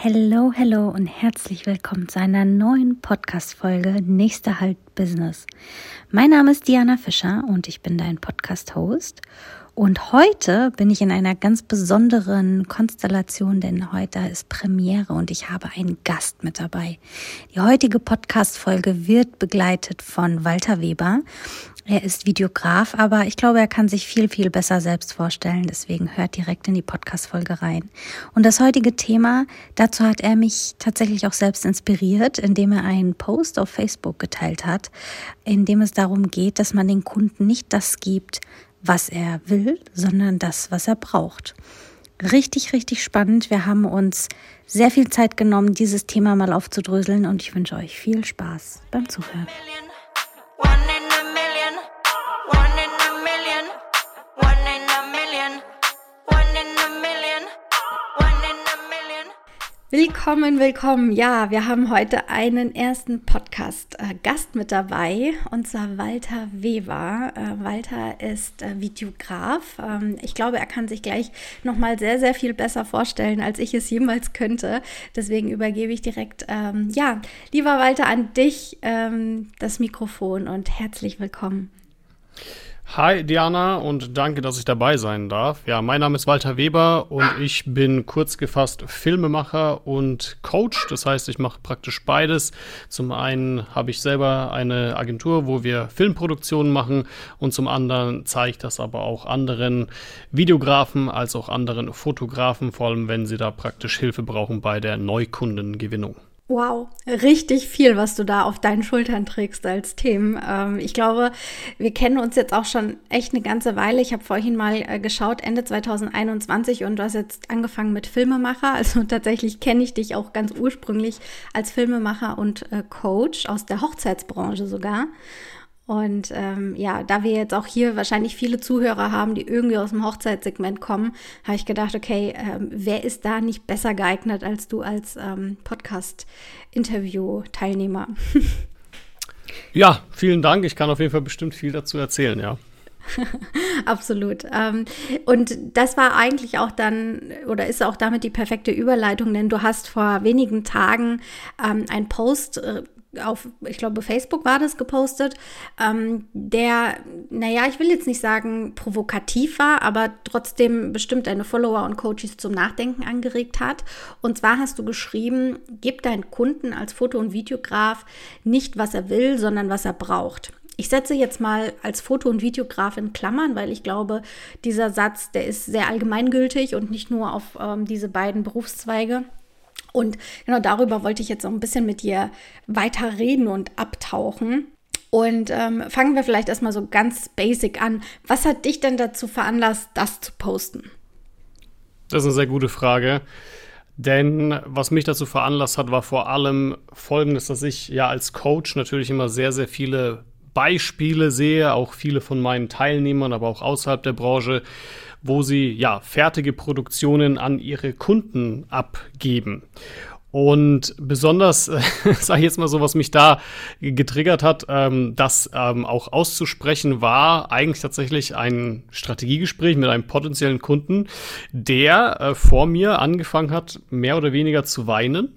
Hello, hello und herzlich willkommen zu einer neuen Podcast-Folge Nächster Halt Business. Mein Name ist Diana Fischer und ich bin dein Podcast-Host. Und heute bin ich in einer ganz besonderen Konstellation, denn heute ist Premiere und ich habe einen Gast mit dabei. Die heutige Podcast-Folge wird begleitet von Walter Weber. Er ist Videograf, aber ich glaube, er kann sich viel, viel besser selbst vorstellen. Deswegen hört direkt in die Podcast-Folge rein. Und das heutige Thema, dazu hat er mich tatsächlich auch selbst inspiriert, indem er einen Post auf Facebook geteilt hat, in dem es darum geht, dass man den Kunden nicht das gibt, was er will, sondern das, was er braucht. Richtig, richtig spannend. Wir haben uns sehr viel Zeit genommen, dieses Thema mal aufzudröseln und ich wünsche euch viel Spaß beim Zuhören. Willkommen, willkommen. Ja, wir haben heute einen ersten Podcast-Gast mit dabei und zwar Walter Weber. Äh, Walter ist äh, Videograf. Ähm, ich glaube, er kann sich gleich nochmal sehr, sehr viel besser vorstellen, als ich es jemals könnte. Deswegen übergebe ich direkt, ähm, ja, lieber Walter, an dich ähm, das Mikrofon und herzlich willkommen. Hi Diana und danke, dass ich dabei sein darf. Ja, mein Name ist Walter Weber und ich bin kurz gefasst Filmemacher und Coach. Das heißt, ich mache praktisch beides. Zum einen habe ich selber eine Agentur, wo wir Filmproduktionen machen und zum anderen zeige ich das aber auch anderen Videografen als auch anderen Fotografen, vor allem wenn sie da praktisch Hilfe brauchen bei der Neukundengewinnung. Wow, richtig viel, was du da auf deinen Schultern trägst als Themen. Ähm, ich glaube, wir kennen uns jetzt auch schon echt eine ganze Weile. Ich habe vorhin mal äh, geschaut, Ende 2021 und du hast jetzt angefangen mit Filmemacher. Also tatsächlich kenne ich dich auch ganz ursprünglich als Filmemacher und äh, Coach aus der Hochzeitsbranche sogar. Und ähm, ja, da wir jetzt auch hier wahrscheinlich viele Zuhörer haben, die irgendwie aus dem Hochzeitssegment kommen, habe ich gedacht, okay, ähm, wer ist da nicht besser geeignet als du als ähm, Podcast-Interview-Teilnehmer? ja, vielen Dank. Ich kann auf jeden Fall bestimmt viel dazu erzählen, ja. Absolut. Ähm, und das war eigentlich auch dann oder ist auch damit die perfekte Überleitung, denn du hast vor wenigen Tagen ähm, ein Post äh, auf, ich glaube, Facebook war das gepostet, ähm, der, naja, ich will jetzt nicht sagen provokativ war, aber trotzdem bestimmt deine Follower und Coaches zum Nachdenken angeregt hat. Und zwar hast du geschrieben, gib deinen Kunden als Foto- und Videograf nicht, was er will, sondern was er braucht. Ich setze jetzt mal als Foto- und Videograf in Klammern, weil ich glaube, dieser Satz, der ist sehr allgemeingültig und nicht nur auf ähm, diese beiden Berufszweige. Und genau darüber wollte ich jetzt noch ein bisschen mit dir weiter reden und abtauchen. Und ähm, fangen wir vielleicht erstmal so ganz basic an. Was hat dich denn dazu veranlasst, das zu posten? Das ist eine sehr gute Frage. Denn was mich dazu veranlasst hat, war vor allem folgendes, dass ich ja als Coach natürlich immer sehr, sehr viele Beispiele sehe, auch viele von meinen Teilnehmern, aber auch außerhalb der Branche, wo sie ja fertige Produktionen an ihre Kunden abgeben. Und besonders, äh, sage ich jetzt mal so, was mich da getriggert hat, ähm, das ähm, auch auszusprechen, war eigentlich tatsächlich ein Strategiegespräch mit einem potenziellen Kunden, der äh, vor mir angefangen hat, mehr oder weniger zu weinen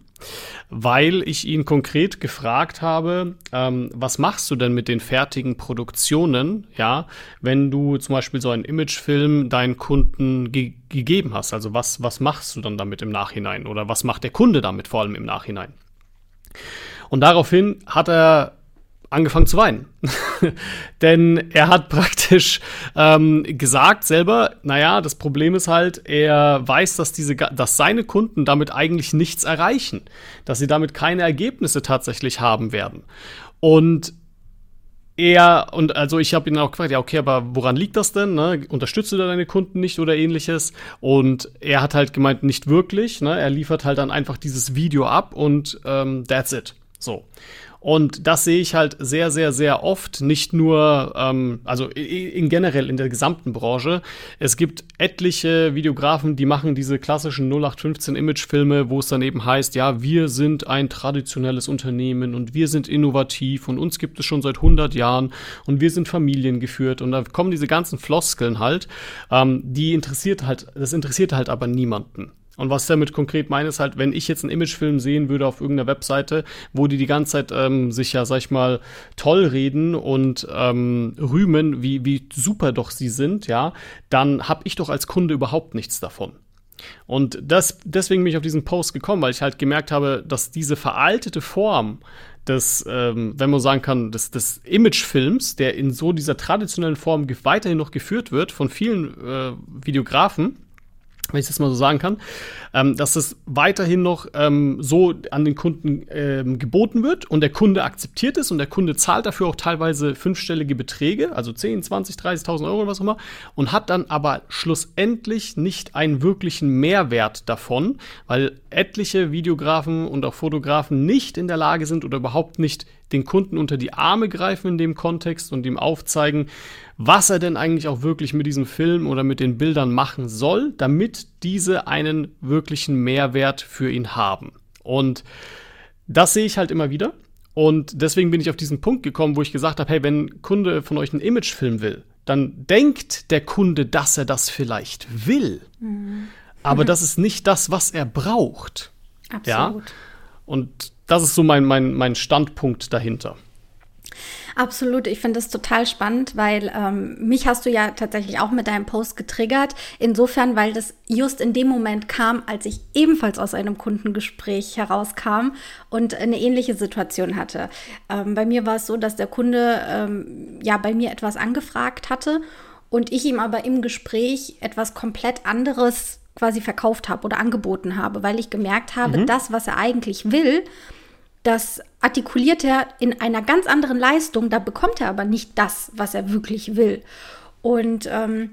weil ich ihn konkret gefragt habe, ähm, was machst du denn mit den fertigen Produktionen, ja, wenn du zum Beispiel so einen Imagefilm deinen Kunden ge gegeben hast? Also was, was machst du dann damit im Nachhinein oder was macht der Kunde damit vor allem im Nachhinein? Und daraufhin hat er angefangen zu weinen. Denn er hat praktisch ähm, gesagt selber, naja, das Problem ist halt, er weiß, dass, diese, dass seine Kunden damit eigentlich nichts erreichen, dass sie damit keine Ergebnisse tatsächlich haben werden. Und er, und also ich habe ihn auch gefragt, ja, okay, aber woran liegt das denn? Ne? Unterstützt du deine Kunden nicht oder ähnliches? Und er hat halt gemeint, nicht wirklich. Ne? Er liefert halt dann einfach dieses Video ab und ähm, that's it. So. Und das sehe ich halt sehr, sehr, sehr oft, nicht nur, ähm, also in generell in der gesamten Branche. Es gibt etliche Videografen, die machen diese klassischen 0815 Imagefilme, wo es dann eben heißt, ja, wir sind ein traditionelles Unternehmen und wir sind innovativ und uns gibt es schon seit 100 Jahren und wir sind familiengeführt und da kommen diese ganzen Floskeln halt, ähm, die interessiert halt, das interessiert halt aber niemanden. Und was ich damit konkret meine, ist halt, wenn ich jetzt einen Imagefilm sehen würde auf irgendeiner Webseite, wo die die ganze Zeit ähm, sich ja, sag ich mal, toll reden und ähm, rühmen, wie, wie super doch sie sind, ja, dann habe ich doch als Kunde überhaupt nichts davon. Und das, deswegen bin ich auf diesen Post gekommen, weil ich halt gemerkt habe, dass diese veraltete Form des, ähm, wenn man sagen kann, des, des Imagefilms, der in so dieser traditionellen Form weiterhin noch geführt wird von vielen äh, Videografen, wenn ich das mal so sagen kann, ähm, dass es weiterhin noch ähm, so an den Kunden ähm, geboten wird und der Kunde akzeptiert es und der Kunde zahlt dafür auch teilweise fünfstellige Beträge, also 10, 20, 30.000 Euro oder was auch immer, und hat dann aber schlussendlich nicht einen wirklichen Mehrwert davon, weil etliche Videografen und auch Fotografen nicht in der Lage sind oder überhaupt nicht den Kunden unter die Arme greifen in dem Kontext und ihm aufzeigen, was er denn eigentlich auch wirklich mit diesem Film oder mit den Bildern machen soll, damit diese einen wirklichen Mehrwert für ihn haben. Und das sehe ich halt immer wieder. Und deswegen bin ich auf diesen Punkt gekommen, wo ich gesagt habe, hey, wenn ein Kunde von euch einen Imagefilm will, dann denkt der Kunde, dass er das vielleicht will. Mhm. Aber das ist nicht das, was er braucht. Absolut. Ja? Und das ist so mein, mein, mein Standpunkt dahinter. Absolut, ich finde das total spannend, weil ähm, mich hast du ja tatsächlich auch mit deinem Post getriggert. Insofern, weil das just in dem Moment kam, als ich ebenfalls aus einem Kundengespräch herauskam und eine ähnliche Situation hatte. Ähm, bei mir war es so, dass der Kunde ähm, ja bei mir etwas angefragt hatte und ich ihm aber im Gespräch etwas komplett anderes quasi verkauft habe oder angeboten habe, weil ich gemerkt habe, mhm. das, was er eigentlich will, das artikuliert er in einer ganz anderen Leistung, da bekommt er aber nicht das, was er wirklich will. Und ähm,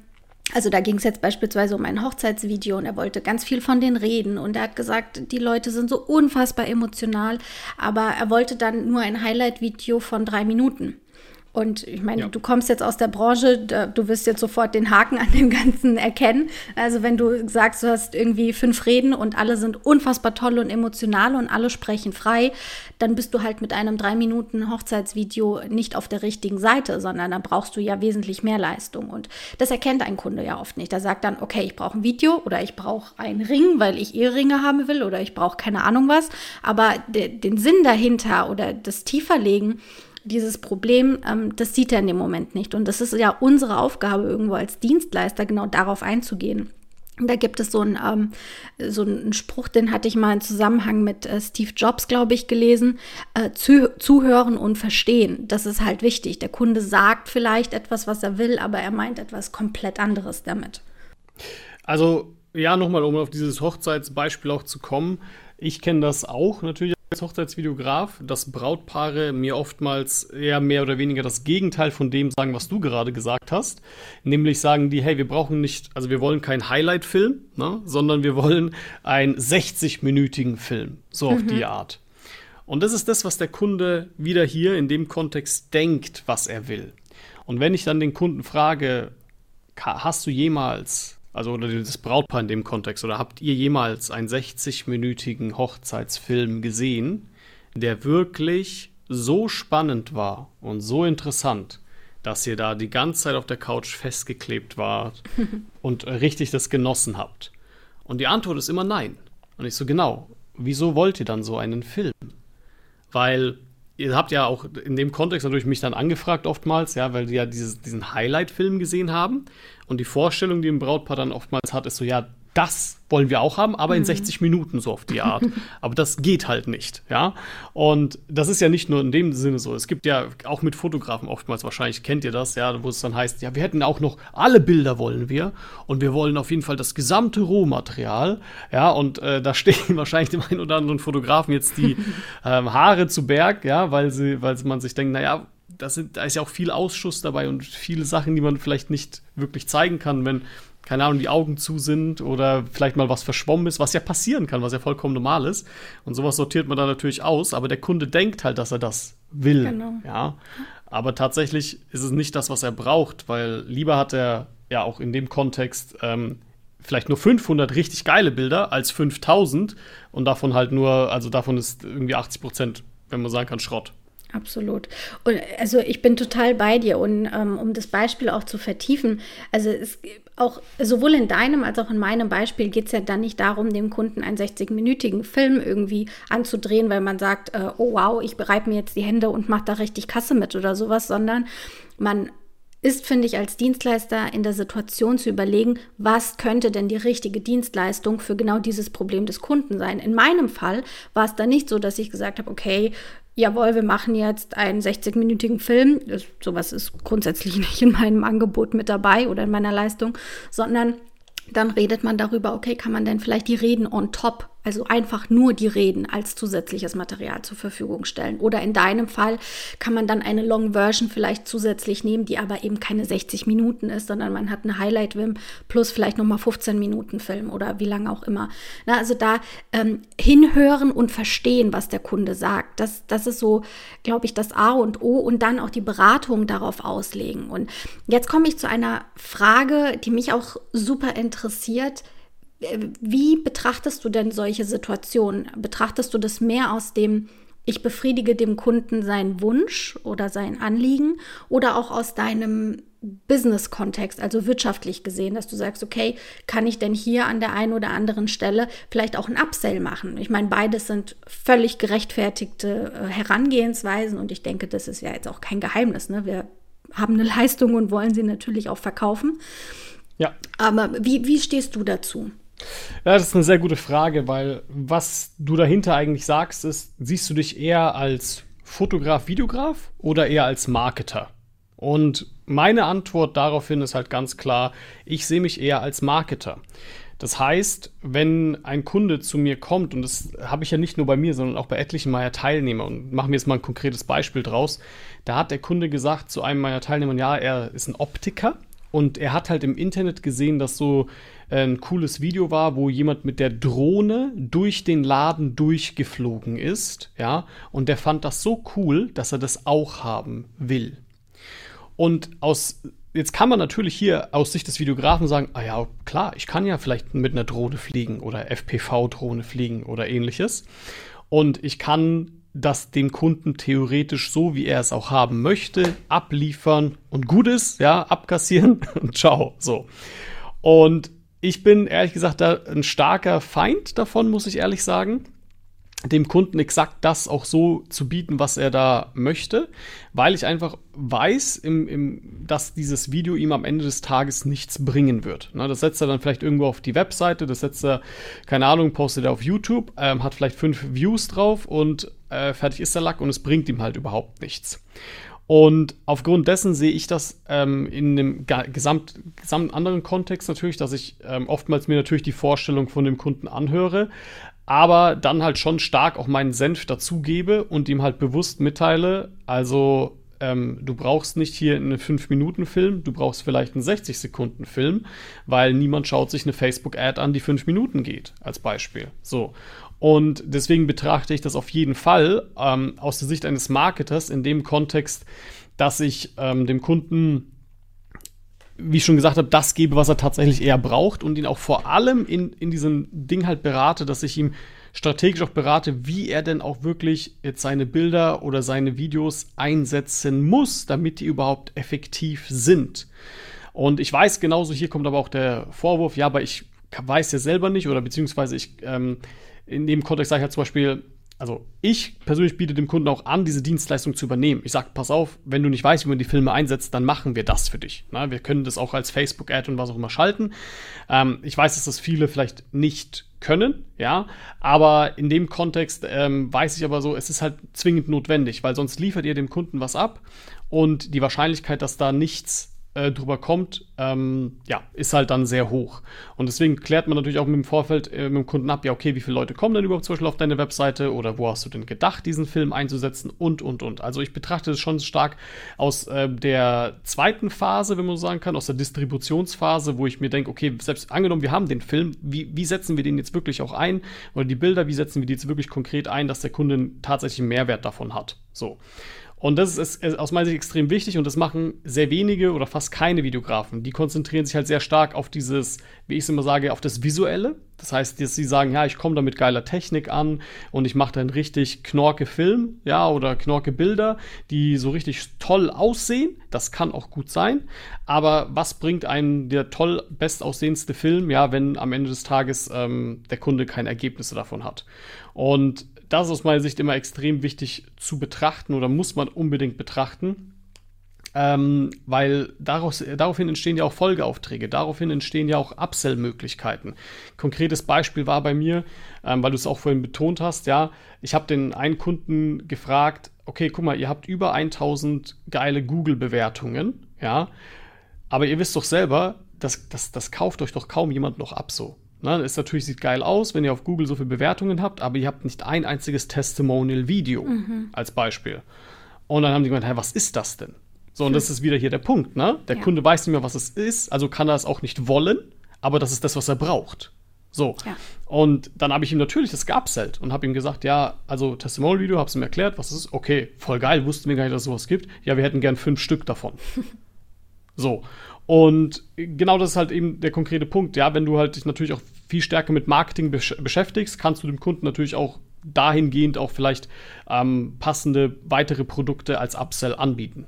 also da ging es jetzt beispielsweise um ein Hochzeitsvideo und er wollte ganz viel von denen reden und er hat gesagt, die Leute sind so unfassbar emotional, aber er wollte dann nur ein Highlight-Video von drei Minuten. Und ich meine, ja. du kommst jetzt aus der Branche, du wirst jetzt sofort den Haken an dem Ganzen erkennen. Also wenn du sagst, du hast irgendwie fünf Reden und alle sind unfassbar toll und emotional und alle sprechen frei, dann bist du halt mit einem drei Minuten Hochzeitsvideo nicht auf der richtigen Seite, sondern dann brauchst du ja wesentlich mehr Leistung. Und das erkennt ein Kunde ja oft nicht. Er sagt dann, okay, ich brauche ein Video oder ich brauche einen Ring, weil ich Eheringe haben will oder ich brauche keine Ahnung was. Aber de den Sinn dahinter oder das Tieferlegen, dieses Problem, ähm, das sieht er in dem Moment nicht. Und das ist ja unsere Aufgabe irgendwo als Dienstleister, genau darauf einzugehen. Da gibt es so einen, ähm, so einen Spruch, den hatte ich mal im Zusammenhang mit äh, Steve Jobs, glaube ich, gelesen. Äh, zu, zuhören und verstehen. Das ist halt wichtig. Der Kunde sagt vielleicht etwas, was er will, aber er meint etwas komplett anderes damit. Also, ja, nochmal, um auf dieses Hochzeitsbeispiel auch zu kommen. Ich kenne das auch natürlich als Hochzeitsvideograf, dass Brautpaare mir oftmals eher mehr oder weniger das Gegenteil von dem sagen, was du gerade gesagt hast. Nämlich sagen die, hey, wir brauchen nicht, also wir wollen keinen Highlight-Film, ne, sondern wir wollen einen 60-minütigen Film. So auf mhm. die Art. Und das ist das, was der Kunde wieder hier in dem Kontext denkt, was er will. Und wenn ich dann den Kunden frage, hast du jemals also oder das Brautpaar in dem Kontext, oder habt ihr jemals einen 60-minütigen Hochzeitsfilm gesehen, der wirklich so spannend war und so interessant, dass ihr da die ganze Zeit auf der Couch festgeklebt wart und richtig das genossen habt? Und die Antwort ist immer nein. Und ich so, genau, wieso wollt ihr dann so einen Film? Weil ihr habt ja auch in dem Kontext natürlich mich dann angefragt oftmals, ja, weil die ja dieses, diesen Highlight-Film gesehen haben. Und die Vorstellung, die ein Brautpaar dann oftmals hat, ist so, ja, das wollen wir auch haben, aber in 60 mhm. Minuten so auf die Art. aber das geht halt nicht, ja. Und das ist ja nicht nur in dem Sinne so. Es gibt ja auch mit Fotografen oftmals, wahrscheinlich kennt ihr das, ja, wo es dann heißt, ja, wir hätten auch noch alle Bilder wollen wir und wir wollen auf jeden Fall das gesamte Rohmaterial, ja, und äh, da stehen wahrscheinlich dem einen oder anderen Fotografen jetzt die ähm, Haare zu Berg, ja, weil sie, weil man sich denkt, naja, das sind, da ist ja auch viel Ausschuss dabei und viele Sachen, die man vielleicht nicht wirklich zeigen kann, wenn keine Ahnung, die Augen zu sind oder vielleicht mal was verschwommen ist, was ja passieren kann, was ja vollkommen normal ist. Und sowas sortiert man dann natürlich aus, aber der Kunde denkt halt, dass er das will. Genau. Ja. Aber tatsächlich ist es nicht das, was er braucht, weil lieber hat er ja auch in dem Kontext ähm, vielleicht nur 500 richtig geile Bilder als 5000 und davon halt nur, also davon ist irgendwie 80 Prozent, wenn man sagen kann, Schrott. Absolut. Und also ich bin total bei dir und ähm, um das Beispiel auch zu vertiefen, also es auch sowohl in deinem als auch in meinem Beispiel geht es ja dann nicht darum, dem Kunden einen 60-minütigen Film irgendwie anzudrehen, weil man sagt, äh, oh wow, ich bereite mir jetzt die Hände und mache da richtig Kasse mit oder sowas, sondern man ist, finde ich, als Dienstleister in der Situation zu überlegen, was könnte denn die richtige Dienstleistung für genau dieses Problem des Kunden sein. In meinem Fall war es dann nicht so, dass ich gesagt habe, okay, jawohl, wir machen jetzt einen 60-minütigen Film. Das, sowas ist grundsätzlich nicht in meinem Angebot mit dabei oder in meiner Leistung, sondern dann redet man darüber, okay, kann man denn vielleicht die Reden on top also einfach nur die Reden als zusätzliches Material zur Verfügung stellen. Oder in deinem Fall kann man dann eine Long Version vielleicht zusätzlich nehmen, die aber eben keine 60 Minuten ist, sondern man hat eine Highlight-Wim plus vielleicht nochmal 15 Minuten Film oder wie lange auch immer. Na, also da ähm, hinhören und verstehen, was der Kunde sagt. Das, das ist so, glaube ich, das A und O und dann auch die Beratung darauf auslegen. Und jetzt komme ich zu einer Frage, die mich auch super interessiert wie betrachtest du denn solche Situationen? Betrachtest du das mehr aus dem, ich befriedige dem Kunden seinen Wunsch oder sein Anliegen oder auch aus deinem Business-Kontext, also wirtschaftlich gesehen, dass du sagst, okay, kann ich denn hier an der einen oder anderen Stelle vielleicht auch ein Upsell machen? Ich meine, beides sind völlig gerechtfertigte äh, Herangehensweisen und ich denke, das ist ja jetzt auch kein Geheimnis. Ne? Wir haben eine Leistung und wollen sie natürlich auch verkaufen. Ja. Aber wie, wie stehst du dazu? Ja, das ist eine sehr gute Frage, weil was du dahinter eigentlich sagst, ist, siehst du dich eher als Fotograf, Videograf oder eher als Marketer? Und meine Antwort daraufhin ist halt ganz klar, ich sehe mich eher als Marketer. Das heißt, wenn ein Kunde zu mir kommt, und das habe ich ja nicht nur bei mir, sondern auch bei etlichen meiner Teilnehmer, und machen wir jetzt mal ein konkretes Beispiel draus, da hat der Kunde gesagt zu einem meiner Teilnehmer, ja, er ist ein Optiker und er hat halt im Internet gesehen, dass so ein cooles Video war, wo jemand mit der Drohne durch den Laden durchgeflogen ist, ja, und der fand das so cool, dass er das auch haben will. Und aus jetzt kann man natürlich hier aus Sicht des Videografen sagen, ah ja, klar, ich kann ja vielleicht mit einer Drohne fliegen oder FPV-Drohne fliegen oder ähnliches. Und ich kann das dem Kunden theoretisch so, wie er es auch haben möchte, abliefern und gut ist, ja, abkassieren und ciao, so. Und ich bin ehrlich gesagt da ein starker Feind davon, muss ich ehrlich sagen dem Kunden exakt das auch so zu bieten, was er da möchte, weil ich einfach weiß, im, im, dass dieses Video ihm am Ende des Tages nichts bringen wird. Na, das setzt er dann vielleicht irgendwo auf die Webseite, das setzt er, keine Ahnung, postet er auf YouTube, ähm, hat vielleicht fünf Views drauf und äh, fertig ist der Lack und es bringt ihm halt überhaupt nichts. Und aufgrund dessen sehe ich das ähm, in einem gesamt, gesamt anderen Kontext natürlich, dass ich ähm, oftmals mir natürlich die Vorstellung von dem Kunden anhöre, aber dann halt schon stark auch meinen Senf dazugebe und ihm halt bewusst mitteile, also ähm, du brauchst nicht hier einen 5-Minuten-Film, du brauchst vielleicht einen 60-Sekunden-Film, weil niemand schaut sich eine Facebook-Ad an, die 5 Minuten geht, als Beispiel. So. Und deswegen betrachte ich das auf jeden Fall ähm, aus der Sicht eines Marketers in dem Kontext, dass ich ähm, dem Kunden, wie ich schon gesagt habe, das gebe, was er tatsächlich eher braucht und ihn auch vor allem in, in diesem Ding halt berate, dass ich ihm strategisch auch berate, wie er denn auch wirklich jetzt seine Bilder oder seine Videos einsetzen muss, damit die überhaupt effektiv sind. Und ich weiß genauso, hier kommt aber auch der Vorwurf, ja, aber ich weiß ja selber nicht oder beziehungsweise ich ähm, in dem Kontext sage ich halt zum Beispiel, also ich persönlich biete dem Kunden auch an, diese Dienstleistung zu übernehmen. Ich sage, pass auf, wenn du nicht weißt, wie man die Filme einsetzt, dann machen wir das für dich. Na, wir können das auch als Facebook-Ad und was auch immer schalten. Ähm, ich weiß, dass das viele vielleicht nicht können, ja, aber in dem Kontext ähm, weiß ich aber so, es ist halt zwingend notwendig, weil sonst liefert ihr dem Kunden was ab und die Wahrscheinlichkeit, dass da nichts äh, drüber kommt, ähm, ja, ist halt dann sehr hoch. Und deswegen klärt man natürlich auch mit dem Vorfeld äh, mit dem Kunden ab, ja, okay, wie viele Leute kommen denn überhaupt zum Beispiel auf deine Webseite oder wo hast du denn gedacht, diesen Film einzusetzen und, und, und. Also ich betrachte es schon stark aus äh, der zweiten Phase, wenn man so sagen kann, aus der Distributionsphase, wo ich mir denke, okay, selbst angenommen, wir haben den Film, wie, wie setzen wir den jetzt wirklich auch ein? Oder die Bilder, wie setzen wir die jetzt wirklich konkret ein, dass der Kunde tatsächlich einen Mehrwert davon hat? So. Und das ist, ist, aus meiner Sicht extrem wichtig und das machen sehr wenige oder fast keine Videografen. Die konzentrieren sich halt sehr stark auf dieses, wie ich es immer sage, auf das Visuelle. Das heißt, dass sie sagen, ja, ich komme da mit geiler Technik an und ich mache dann richtig knorke Film, ja, oder knorke Bilder, die so richtig toll aussehen. Das kann auch gut sein. Aber was bringt einen der toll bestaussehendste Film, ja, wenn am Ende des Tages ähm, der Kunde keine Ergebnisse davon hat? Und das ist aus meiner Sicht immer extrem wichtig zu betrachten oder muss man unbedingt betrachten. Ähm, weil daraus, daraufhin entstehen ja auch Folgeaufträge, daraufhin entstehen ja auch Upsell-Möglichkeiten. Konkretes Beispiel war bei mir, ähm, weil du es auch vorhin betont hast, ja, ich habe den einen Kunden gefragt, okay, guck mal, ihr habt über 1000 geile Google-Bewertungen, ja, aber ihr wisst doch selber, das, das, das kauft euch doch kaum jemand noch ab so. Ne, ist natürlich, sieht geil aus, wenn ihr auf Google so viele Bewertungen habt, aber ihr habt nicht ein einziges Testimonial-Video mhm. als Beispiel. Und dann haben die gemeint, hey, was ist das denn? So, und das ist wieder hier der Punkt, ne? Der ja. Kunde weiß nicht mehr, was es ist, also kann er es auch nicht wollen, aber das ist das, was er braucht. So. Ja. Und dann habe ich ihm natürlich das geupsellt und habe ihm gesagt, ja, also Testimonial-Video, habe es ihm erklärt, was es ist. Okay, voll geil, wussten wir gar nicht, dass es sowas gibt. Ja, wir hätten gern fünf Stück davon. so. Und genau das ist halt eben der konkrete Punkt. Ja, wenn du halt dich natürlich auch viel stärker mit Marketing besch beschäftigst, kannst du dem Kunden natürlich auch dahingehend auch vielleicht ähm, passende weitere Produkte als Upsell anbieten.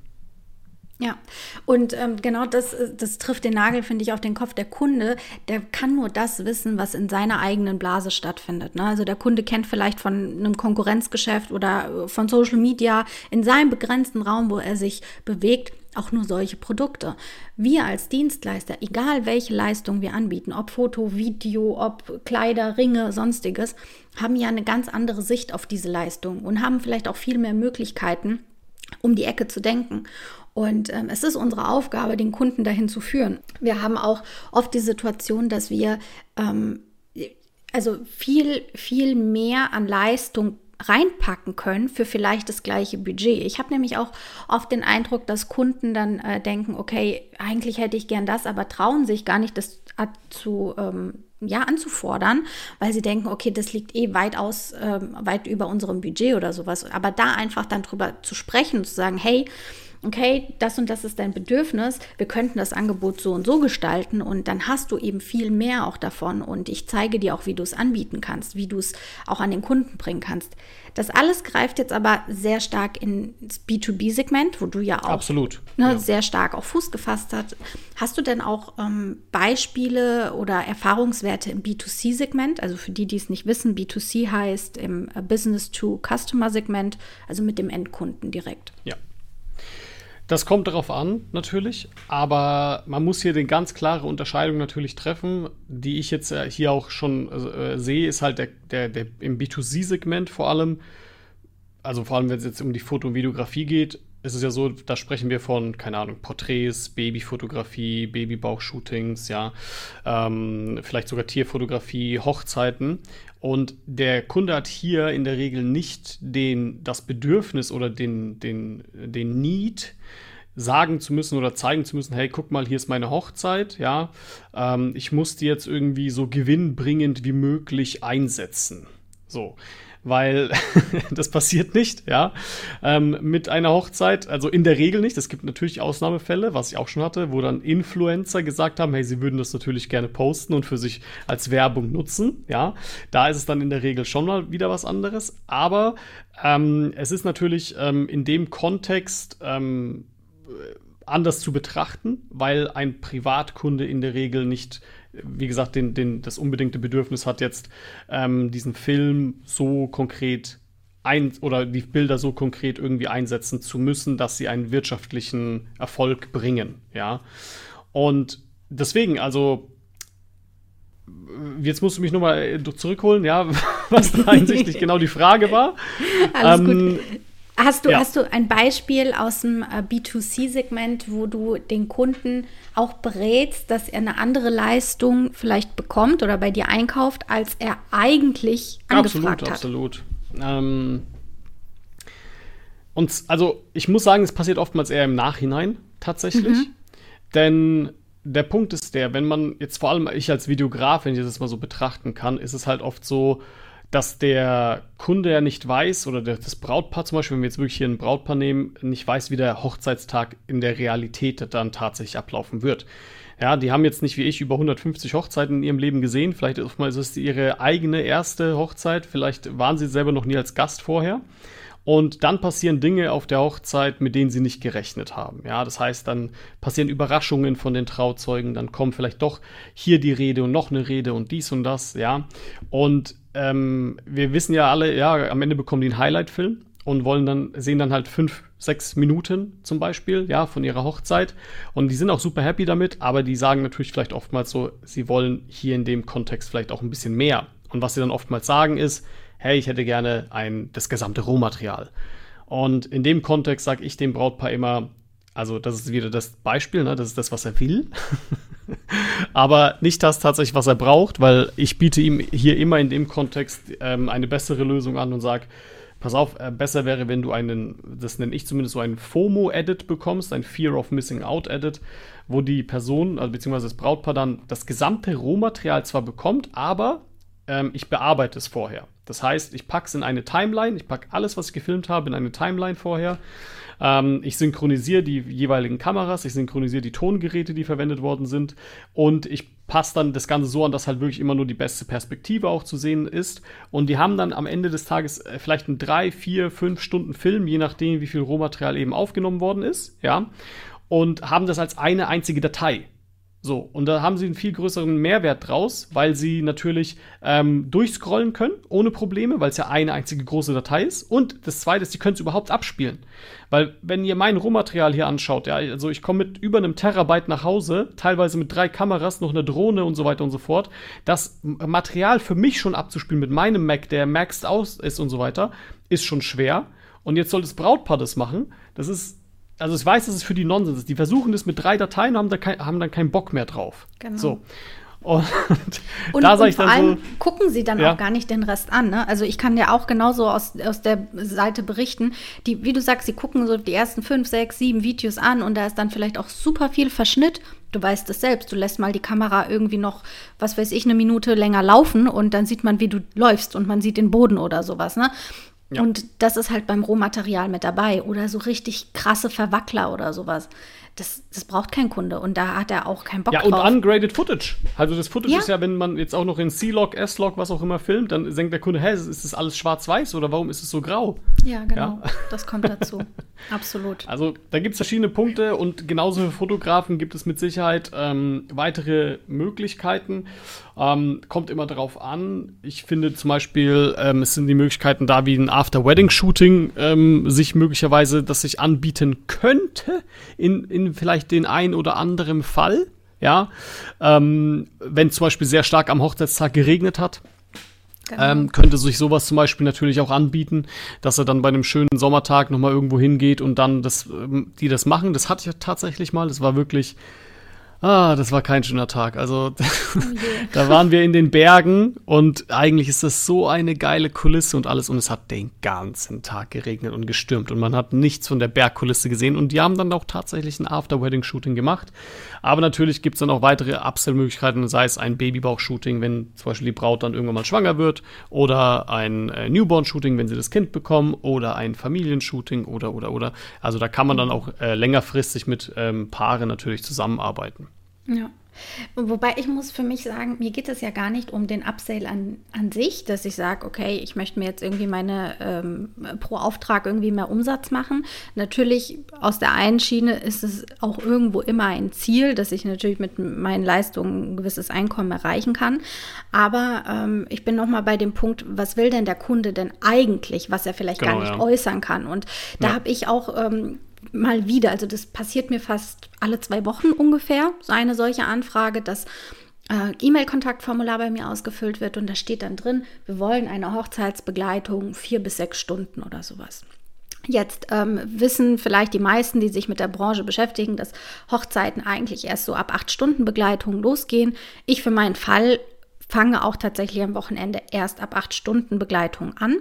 Ja, und ähm, genau das, das trifft den Nagel, finde ich, auf den Kopf. Der Kunde, der kann nur das wissen, was in seiner eigenen Blase stattfindet. Ne? Also der Kunde kennt vielleicht von einem Konkurrenzgeschäft oder äh, von Social Media in seinem begrenzten Raum, wo er sich bewegt, auch nur solche Produkte. Wir als Dienstleister, egal welche Leistung wir anbieten, ob Foto, Video, ob Kleider, Ringe, sonstiges, haben ja eine ganz andere Sicht auf diese Leistung und haben vielleicht auch viel mehr Möglichkeiten, um die Ecke zu denken. Und ähm, es ist unsere Aufgabe, den Kunden dahin zu führen. Wir haben auch oft die Situation, dass wir ähm, also viel, viel mehr an Leistung reinpacken können für vielleicht das gleiche Budget. Ich habe nämlich auch oft den Eindruck, dass Kunden dann äh, denken, okay, eigentlich hätte ich gern das, aber trauen sich gar nicht, das zu ähm, ja, anzufordern, weil sie denken, okay, das liegt eh weit aus, ähm, weit über unserem Budget oder sowas. Aber da einfach dann drüber zu sprechen und zu sagen, hey, okay, das und das ist dein Bedürfnis, wir könnten das Angebot so und so gestalten und dann hast du eben viel mehr auch davon und ich zeige dir auch, wie du es anbieten kannst, wie du es auch an den Kunden bringen kannst. Das alles greift jetzt aber sehr stark ins B2B-Segment, wo du ja auch Absolut, ne, ja. sehr stark auf Fuß gefasst hast. Hast du denn auch ähm, Beispiele oder Erfahrungswerte im B2C-Segment? Also für die, die es nicht wissen, B2C heißt im Business-to-Customer-Segment, also mit dem Endkunden direkt. Ja, das kommt darauf an, natürlich, aber man muss hier eine ganz klare Unterscheidung natürlich treffen, die ich jetzt äh, hier auch schon äh, sehe, ist halt der, der, der im B2C-Segment vor allem, also vor allem, wenn es jetzt um die Foto- und Videografie geht, ist es ja so, da sprechen wir von, keine Ahnung, Porträts, Babyfotografie, Babybauchshootings, ja, ähm, vielleicht sogar Tierfotografie, Hochzeiten. Und der Kunde hat hier in der Regel nicht den, das Bedürfnis oder den, den, den Need, sagen zu müssen oder zeigen zu müssen, hey, guck mal, hier ist meine Hochzeit, ja, ähm, ich muss die jetzt irgendwie so gewinnbringend wie möglich einsetzen. So weil das passiert nicht, ja, ähm, mit einer Hochzeit, also in der Regel nicht. Es gibt natürlich Ausnahmefälle, was ich auch schon hatte, wo dann Influencer gesagt haben, hey, sie würden das natürlich gerne posten und für sich als Werbung nutzen, ja. Da ist es dann in der Regel schon mal wieder was anderes, aber ähm, es ist natürlich ähm, in dem Kontext ähm, anders zu betrachten, weil ein Privatkunde in der Regel nicht wie gesagt, den, den, das unbedingte Bedürfnis hat, jetzt ähm, diesen Film so konkret ein oder die Bilder so konkret irgendwie einsetzen zu müssen, dass sie einen wirtschaftlichen Erfolg bringen. Ja. Und deswegen, also jetzt musst du mich nochmal zurückholen, ja, was da hinsichtlich genau die Frage war. Alles ähm, gut. Hast du, ja. hast du ein Beispiel aus dem äh, B2C-Segment, wo du den Kunden auch berätst, dass er eine andere Leistung vielleicht bekommt oder bei dir einkauft, als er eigentlich angefragt absolut, hat? Absolut, ähm, und also ich muss sagen, es passiert oftmals eher im Nachhinein tatsächlich. Mhm. Denn der Punkt ist der, wenn man jetzt vor allem ich als Videograf, wenn ich das mal so betrachten kann, ist es halt oft so, dass der Kunde ja nicht weiß oder das Brautpaar zum Beispiel, wenn wir jetzt wirklich hier ein Brautpaar nehmen, nicht weiß, wie der Hochzeitstag in der Realität dann tatsächlich ablaufen wird. Ja, die haben jetzt nicht wie ich über 150 Hochzeiten in ihrem Leben gesehen. Vielleicht ist es ihre eigene erste Hochzeit. Vielleicht waren sie selber noch nie als Gast vorher. Und dann passieren Dinge auf der Hochzeit, mit denen sie nicht gerechnet haben. Ja, das heißt, dann passieren Überraschungen von den Trauzeugen, dann kommt vielleicht doch hier die Rede und noch eine Rede und dies und das, ja. Und ähm, wir wissen ja alle, ja, am Ende bekommen die einen Highlight-Film und wollen dann, sehen dann halt fünf, sechs Minuten zum Beispiel, ja, von ihrer Hochzeit. Und die sind auch super happy damit, aber die sagen natürlich vielleicht oftmals so, sie wollen hier in dem Kontext vielleicht auch ein bisschen mehr. Und was sie dann oftmals sagen ist, hey, ich hätte gerne ein, das gesamte Rohmaterial. Und in dem Kontext sage ich dem Brautpaar immer, also das ist wieder das Beispiel, ne? das ist das, was er will. Aber nicht das tatsächlich, was er braucht, weil ich biete ihm hier immer in dem Kontext ähm, eine bessere Lösung an und sage, pass auf, äh, besser wäre, wenn du einen, das nenne ich zumindest so einen FOMO-Edit bekommst, ein Fear of Missing Out-Edit, wo die Person, also beziehungsweise das Brautpaar dann das gesamte Rohmaterial zwar bekommt, aber ähm, ich bearbeite es vorher. Das heißt, ich packe es in eine Timeline, ich packe alles, was ich gefilmt habe, in eine Timeline vorher. Ähm, ich synchronisiere die jeweiligen Kameras, ich synchronisiere die Tongeräte, die verwendet worden sind und ich passe dann das Ganze so an, dass halt wirklich immer nur die beste Perspektive auch zu sehen ist. Und die haben dann am Ende des Tages äh, vielleicht einen drei, vier, fünf Stunden Film, je nachdem, wie viel Rohmaterial eben aufgenommen worden ist, ja, und haben das als eine einzige Datei. So, und da haben sie einen viel größeren Mehrwert draus, weil sie natürlich ähm, durchscrollen können, ohne Probleme, weil es ja eine einzige große Datei ist. Und das zweite ist, sie können es überhaupt abspielen. Weil, wenn ihr mein Rohmaterial hier anschaut, ja, also ich komme mit über einem Terabyte nach Hause, teilweise mit drei Kameras, noch eine Drohne und so weiter und so fort. Das Material für mich schon abzuspielen mit meinem Mac, der maxed aus ist und so weiter, ist schon schwer. Und jetzt soll das Brautpaar das machen. Das ist also ich weiß, dass es für die Nonsens ist. Die versuchen das mit drei Dateien, haben, da kein, haben dann keinen Bock mehr drauf. Genau. So. Und, und, da sage ich dann vor allem so, gucken sie dann ja. auch gar nicht den Rest an. Ne? Also ich kann ja auch genauso aus, aus der Seite berichten. Die, wie du sagst, sie gucken so die ersten fünf, sechs, sieben Videos an und da ist dann vielleicht auch super viel Verschnitt. Du weißt es selbst, du lässt mal die Kamera irgendwie noch, was weiß ich, eine Minute länger laufen und dann sieht man, wie du läufst und man sieht den Boden oder sowas. Ne? Ja. Und das ist halt beim Rohmaterial mit dabei. Oder so richtig krasse Verwackler oder sowas. Das, das braucht kein Kunde und da hat er auch keinen Bock drauf. Ja, und ungraded Footage. Also das Footage ja. ist ja, wenn man jetzt auch noch in C-Log, S-Log, was auch immer filmt, dann denkt der Kunde, hä, ist das alles schwarz-weiß oder warum ist es so grau? Ja, genau. Ja? Das kommt dazu. Absolut. Also da gibt es verschiedene Punkte und genauso für Fotografen gibt es mit Sicherheit ähm, weitere Möglichkeiten. Ähm, kommt immer darauf an. Ich finde zum Beispiel, ähm, es sind die Möglichkeiten da, wie ein After-Wedding-Shooting ähm, sich möglicherweise, das sich anbieten könnte, in, in vielleicht den ein oder anderen Fall. Ja, ähm, wenn zum Beispiel sehr stark am Hochzeitstag geregnet hat, Genau. Ähm, könnte sich sowas zum Beispiel natürlich auch anbieten, dass er dann bei einem schönen Sommertag nochmal irgendwo hingeht und dann das, ähm, die das machen. Das hatte ich ja tatsächlich mal. Das war wirklich Ah, das war kein schöner Tag. Also oh da waren wir in den Bergen und eigentlich ist das so eine geile Kulisse und alles und es hat den ganzen Tag geregnet und gestürmt und man hat nichts von der Bergkulisse gesehen und die haben dann auch tatsächlich ein After-Wedding-Shooting gemacht. Aber natürlich gibt es dann auch weitere Upsell-Möglichkeiten, sei es ein Babybauch-Shooting, wenn zum Beispiel die Braut dann irgendwann mal schwanger wird oder ein äh, Newborn-Shooting, wenn sie das Kind bekommen oder ein Familienshooting oder oder oder. Also da kann man dann auch äh, längerfristig mit ähm, Paaren natürlich zusammenarbeiten. Ja. Wobei ich muss für mich sagen, mir geht es ja gar nicht um den Upsale an, an sich, dass ich sage, okay, ich möchte mir jetzt irgendwie meine ähm, pro Auftrag irgendwie mehr Umsatz machen. Natürlich aus der einen Schiene ist es auch irgendwo immer ein Ziel, dass ich natürlich mit meinen Leistungen ein gewisses Einkommen erreichen kann. Aber ähm, ich bin nochmal bei dem Punkt, was will denn der Kunde denn eigentlich, was er vielleicht genau, gar nicht ja. äußern kann? Und da ja. habe ich auch ähm, mal wieder, also das passiert mir fast alle zwei Wochen ungefähr, so eine solche Anfrage, dass äh, E-Mail-Kontaktformular bei mir ausgefüllt wird und da steht dann drin, wir wollen eine Hochzeitsbegleitung vier bis sechs Stunden oder sowas. Jetzt ähm, wissen vielleicht die meisten, die sich mit der Branche beschäftigen, dass Hochzeiten eigentlich erst so ab acht Stunden Begleitung losgehen. Ich für meinen Fall fange auch tatsächlich am Wochenende erst ab acht Stunden Begleitung an.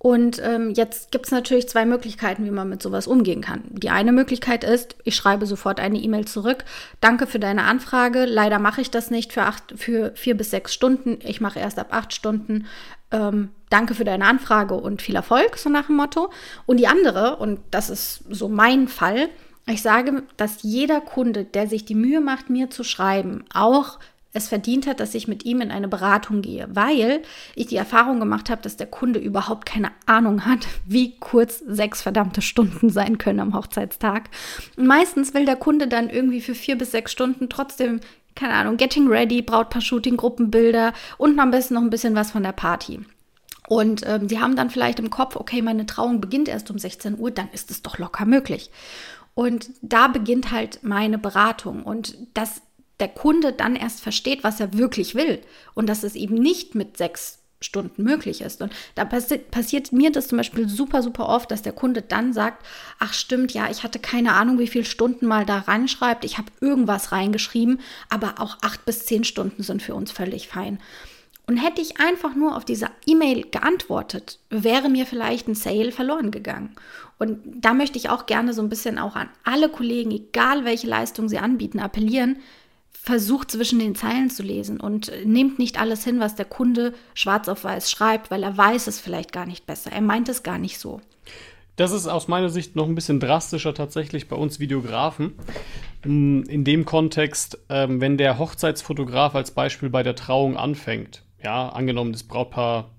Und ähm, jetzt gibt es natürlich zwei Möglichkeiten, wie man mit sowas umgehen kann. Die eine Möglichkeit ist, ich schreibe sofort eine E-Mail zurück. Danke für deine Anfrage. Leider mache ich das nicht für, acht, für vier bis sechs Stunden. Ich mache erst ab acht Stunden. Ähm, danke für deine Anfrage und viel Erfolg, so nach dem Motto. Und die andere, und das ist so mein Fall, Ich sage, dass jeder Kunde, der sich die Mühe macht, mir zu schreiben, auch es verdient hat, dass ich mit ihm in eine Beratung gehe, weil ich die Erfahrung gemacht habe, dass der Kunde überhaupt keine Ahnung hat, wie kurz sechs verdammte Stunden sein können am Hochzeitstag. Und meistens will der Kunde dann irgendwie für vier bis sechs Stunden trotzdem, keine Ahnung, Getting Ready, Brautpaar-Shooting, Gruppenbilder und am besten noch ein bisschen was von der Party. Und ähm, die haben dann vielleicht im Kopf, okay, meine Trauung beginnt erst um 16 Uhr, dann ist es doch locker möglich. Und da beginnt halt meine Beratung. Und das der Kunde dann erst versteht, was er wirklich will und dass es eben nicht mit sechs Stunden möglich ist. Und da passi passiert mir das zum Beispiel super, super oft, dass der Kunde dann sagt, ach stimmt, ja, ich hatte keine Ahnung, wie viele Stunden mal da reinschreibt. Ich habe irgendwas reingeschrieben, aber auch acht bis zehn Stunden sind für uns völlig fein. Und hätte ich einfach nur auf diese E-Mail geantwortet, wäre mir vielleicht ein Sale verloren gegangen. Und da möchte ich auch gerne so ein bisschen auch an alle Kollegen, egal welche Leistung sie anbieten, appellieren, versucht zwischen den Zeilen zu lesen und nehmt nicht alles hin, was der Kunde schwarz auf weiß schreibt, weil er weiß es vielleicht gar nicht besser. Er meint es gar nicht so. Das ist aus meiner Sicht noch ein bisschen drastischer tatsächlich bei uns Videografen. Mm, in dem Kontext, ähm, wenn der Hochzeitsfotograf als Beispiel bei der Trauung anfängt, ja, angenommen das Brautpaar,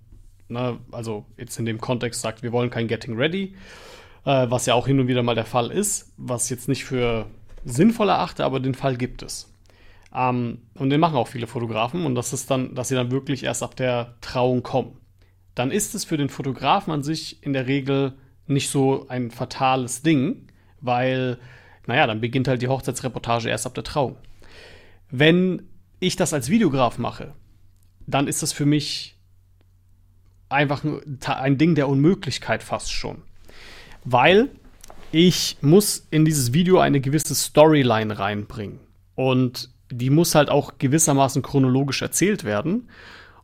ne, also jetzt in dem Kontext sagt, wir wollen kein Getting Ready, äh, was ja auch hin und wieder mal der Fall ist, was jetzt nicht für sinnvoll erachte, aber den Fall gibt es. Ähm, und den machen auch viele Fotografen und das ist dann, dass sie dann wirklich erst ab der Trauung kommen. Dann ist es für den Fotografen an sich in der Regel nicht so ein fatales Ding, weil, naja, dann beginnt halt die Hochzeitsreportage erst ab der Trauung. Wenn ich das als Videograf mache, dann ist das für mich einfach ein Ding der Unmöglichkeit fast schon. Weil ich muss in dieses Video eine gewisse Storyline reinbringen. Und die muss halt auch gewissermaßen chronologisch erzählt werden.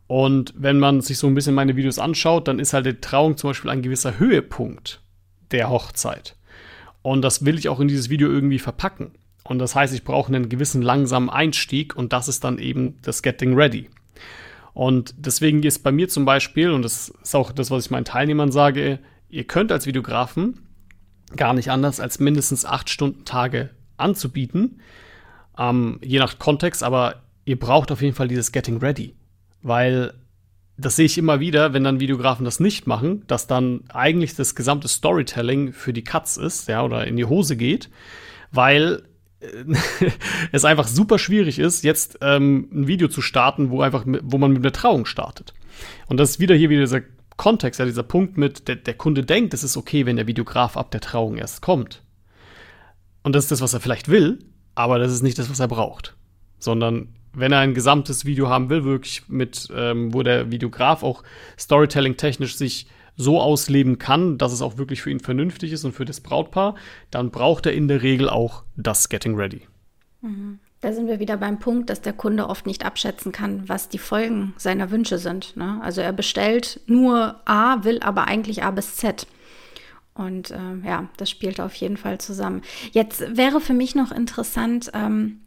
Und wenn man sich so ein bisschen meine Videos anschaut, dann ist halt die Trauung zum Beispiel ein gewisser Höhepunkt der Hochzeit. Und das will ich auch in dieses Video irgendwie verpacken. Und das heißt, ich brauche einen gewissen langsamen Einstieg und das ist dann eben das Getting Ready. Und deswegen ist bei mir zum Beispiel, und das ist auch das, was ich meinen Teilnehmern sage, ihr könnt als Videografen gar nicht anders als mindestens acht Stunden Tage anzubieten, ähm, je nach Kontext, aber ihr braucht auf jeden Fall dieses Getting Ready. Weil das sehe ich immer wieder, wenn dann Videografen das nicht machen, dass dann eigentlich das gesamte Storytelling für die Cuts ist, ja, oder in die Hose geht, weil äh, es einfach super schwierig ist, jetzt ähm, ein Video zu starten, wo einfach, wo man mit einer Trauung startet. Und das ist wieder hier wieder dieser Kontext, ja, dieser Punkt mit, der, der Kunde denkt, es ist okay, wenn der Videograf ab der Trauung erst kommt. Und das ist das, was er vielleicht will, aber das ist nicht das, was er braucht. Sondern wenn er ein gesamtes Video haben will, wirklich mit, ähm, wo der Videograf auch Storytelling-technisch sich so ausleben kann, dass es auch wirklich für ihn vernünftig ist und für das Brautpaar, dann braucht er in der Regel auch das Getting Ready. Mhm. Da sind wir wieder beim Punkt, dass der Kunde oft nicht abschätzen kann, was die Folgen seiner Wünsche sind. Ne? Also er bestellt nur A, will aber eigentlich A bis Z. Und äh, ja, das spielt auf jeden Fall zusammen. Jetzt wäre für mich noch interessant, ähm,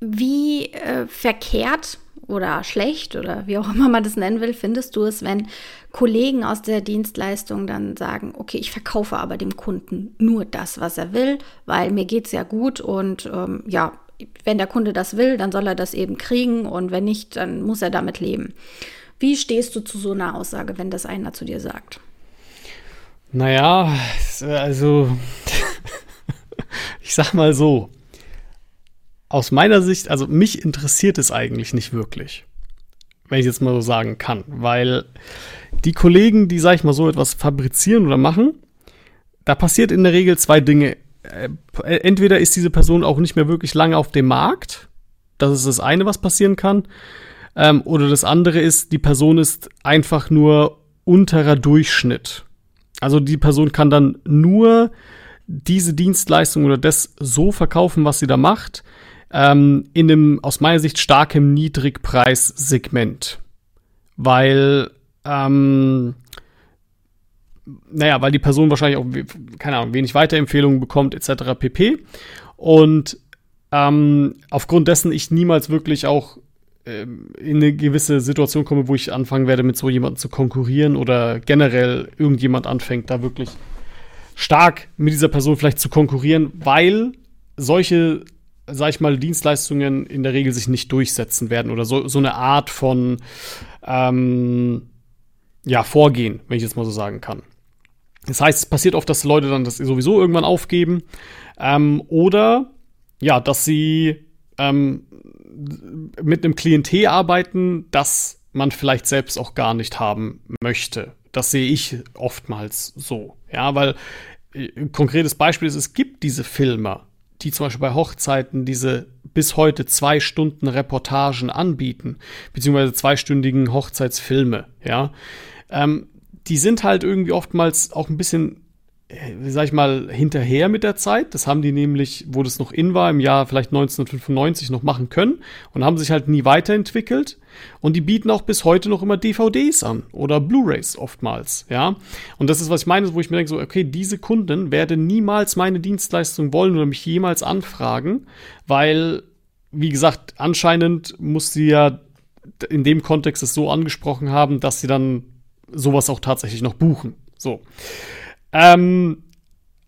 wie äh, verkehrt oder schlecht oder wie auch immer man das nennen will, findest du es, wenn Kollegen aus der Dienstleistung dann sagen, okay, ich verkaufe aber dem Kunden nur das, was er will, weil mir geht es ja gut und ähm, ja, wenn der Kunde das will, dann soll er das eben kriegen und wenn nicht, dann muss er damit leben. Wie stehst du zu so einer Aussage, wenn das einer zu dir sagt? Naja, also ich sag mal so, aus meiner Sicht, also mich interessiert es eigentlich nicht wirklich, wenn ich jetzt mal so sagen kann, weil die Kollegen, die, sag ich mal, so etwas fabrizieren oder machen, da passiert in der Regel zwei Dinge. Äh, entweder ist diese Person auch nicht mehr wirklich lange auf dem Markt, das ist das eine, was passieren kann, ähm, oder das andere ist, die Person ist einfach nur unterer Durchschnitt also die Person kann dann nur diese Dienstleistung oder das so verkaufen, was sie da macht, ähm, in einem aus meiner Sicht starkem Niedrigpreissegment. Weil, ähm, naja, weil die Person wahrscheinlich auch, keine Ahnung, wenig Weiterempfehlungen bekommt, etc. pp. Und ähm, aufgrund dessen ich niemals wirklich auch in eine gewisse Situation komme, wo ich anfangen werde, mit so jemandem zu konkurrieren oder generell irgendjemand anfängt, da wirklich stark mit dieser Person vielleicht zu konkurrieren, weil solche, sag ich mal, Dienstleistungen in der Regel sich nicht durchsetzen werden oder so, so eine Art von ähm, ja, Vorgehen, wenn ich jetzt mal so sagen kann. Das heißt, es passiert oft, dass Leute dann das sowieso irgendwann aufgeben ähm, oder ja, dass sie ähm, mit einem Klientel arbeiten, das man vielleicht selbst auch gar nicht haben möchte. Das sehe ich oftmals so. Ja, weil äh, ein konkretes Beispiel ist, es gibt diese Filmer, die zum Beispiel bei Hochzeiten diese bis heute zwei Stunden Reportagen anbieten, beziehungsweise zweistündigen Hochzeitsfilme, ja. Ähm, die sind halt irgendwie oftmals auch ein bisschen sag ich mal, hinterher mit der Zeit. Das haben die nämlich, wo das noch in war, im Jahr vielleicht 1995 noch machen können und haben sich halt nie weiterentwickelt. Und die bieten auch bis heute noch immer DVDs an oder Blu-rays oftmals, ja. Und das ist, was ich meine, wo ich mir denke, so, okay, diese Kunden werden niemals meine Dienstleistung wollen oder mich jemals anfragen, weil, wie gesagt, anscheinend muss sie ja in dem Kontext es so angesprochen haben, dass sie dann sowas auch tatsächlich noch buchen. So. Ähm,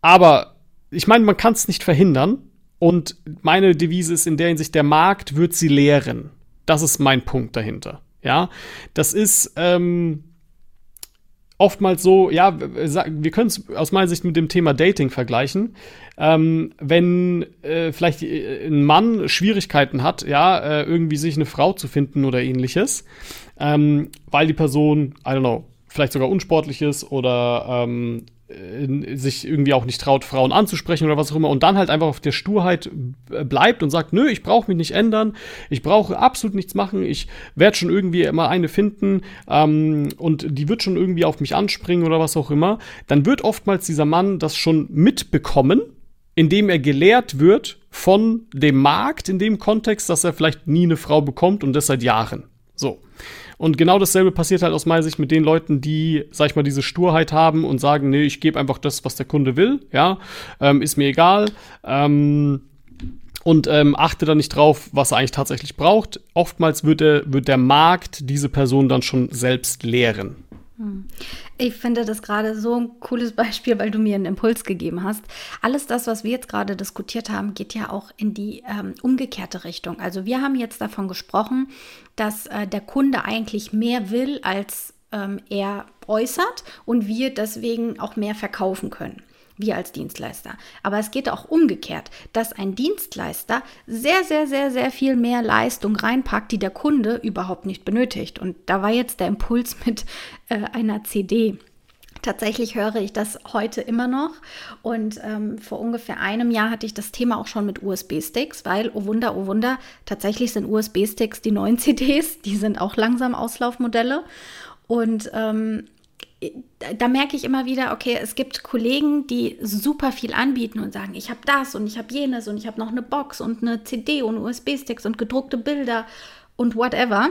aber ich meine, man kann es nicht verhindern. Und meine Devise ist in der Hinsicht, der Markt wird sie lehren. Das ist mein Punkt dahinter. Ja, das ist ähm, oftmals so, ja, wir können es aus meiner Sicht mit dem Thema Dating vergleichen. Ähm, wenn äh, vielleicht äh, ein Mann Schwierigkeiten hat, ja, äh, irgendwie sich eine Frau zu finden oder ähnliches, ähm, weil die Person, I don't know, vielleicht sogar unsportlich ist oder ähm, äh, sich irgendwie auch nicht traut, Frauen anzusprechen oder was auch immer und dann halt einfach auf der Sturheit äh, bleibt und sagt, nö, ich brauche mich nicht ändern, ich brauche absolut nichts machen, ich werde schon irgendwie immer eine finden ähm, und die wird schon irgendwie auf mich anspringen oder was auch immer, dann wird oftmals dieser Mann das schon mitbekommen, indem er gelehrt wird von dem Markt in dem Kontext, dass er vielleicht nie eine Frau bekommt und das seit Jahren. So. Und genau dasselbe passiert halt aus meiner Sicht mit den Leuten, die, sag ich mal, diese Sturheit haben und sagen, nee, ich gebe einfach das, was der Kunde will, ja, ähm, ist mir egal. Ähm, und ähm, achte dann nicht drauf, was er eigentlich tatsächlich braucht. Oftmals wird der, wird der Markt diese Person dann schon selbst lehren. Hm. Ich finde das gerade so ein cooles Beispiel, weil du mir einen Impuls gegeben hast. Alles das, was wir jetzt gerade diskutiert haben, geht ja auch in die ähm, umgekehrte Richtung. Also wir haben jetzt davon gesprochen, dass äh, der Kunde eigentlich mehr will, als ähm, er äußert und wir deswegen auch mehr verkaufen können wir als Dienstleister. Aber es geht auch umgekehrt, dass ein Dienstleister sehr, sehr, sehr, sehr viel mehr Leistung reinpackt, die der Kunde überhaupt nicht benötigt. Und da war jetzt der Impuls mit äh, einer CD. Tatsächlich höre ich das heute immer noch. Und ähm, vor ungefähr einem Jahr hatte ich das Thema auch schon mit USB-Sticks, weil, oh Wunder, oh Wunder, tatsächlich sind USB-Sticks die neuen CDs, die sind auch langsam Auslaufmodelle. Und ähm, da merke ich immer wieder, okay, es gibt Kollegen, die super viel anbieten und sagen, ich habe das und ich habe jenes und ich habe noch eine Box und eine CD und USB-Sticks und gedruckte Bilder und whatever.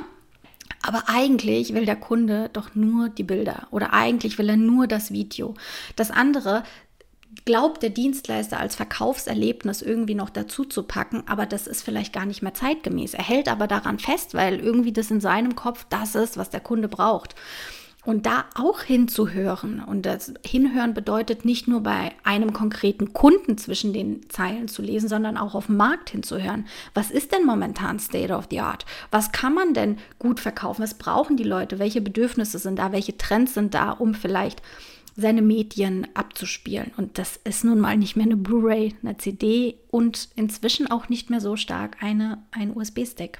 Aber eigentlich will der Kunde doch nur die Bilder oder eigentlich will er nur das Video. Das andere glaubt der Dienstleister als Verkaufserlebnis irgendwie noch dazu zu packen, aber das ist vielleicht gar nicht mehr zeitgemäß. Er hält aber daran fest, weil irgendwie das in seinem Kopf das ist, was der Kunde braucht. Und da auch hinzuhören. Und das Hinhören bedeutet nicht nur bei einem konkreten Kunden zwischen den Zeilen zu lesen, sondern auch auf dem Markt hinzuhören. Was ist denn momentan State of the Art? Was kann man denn gut verkaufen? Was brauchen die Leute? Welche Bedürfnisse sind da? Welche Trends sind da, um vielleicht seine Medien abzuspielen? Und das ist nun mal nicht mehr eine Blu-ray, eine CD und inzwischen auch nicht mehr so stark eine, ein USB-Stick.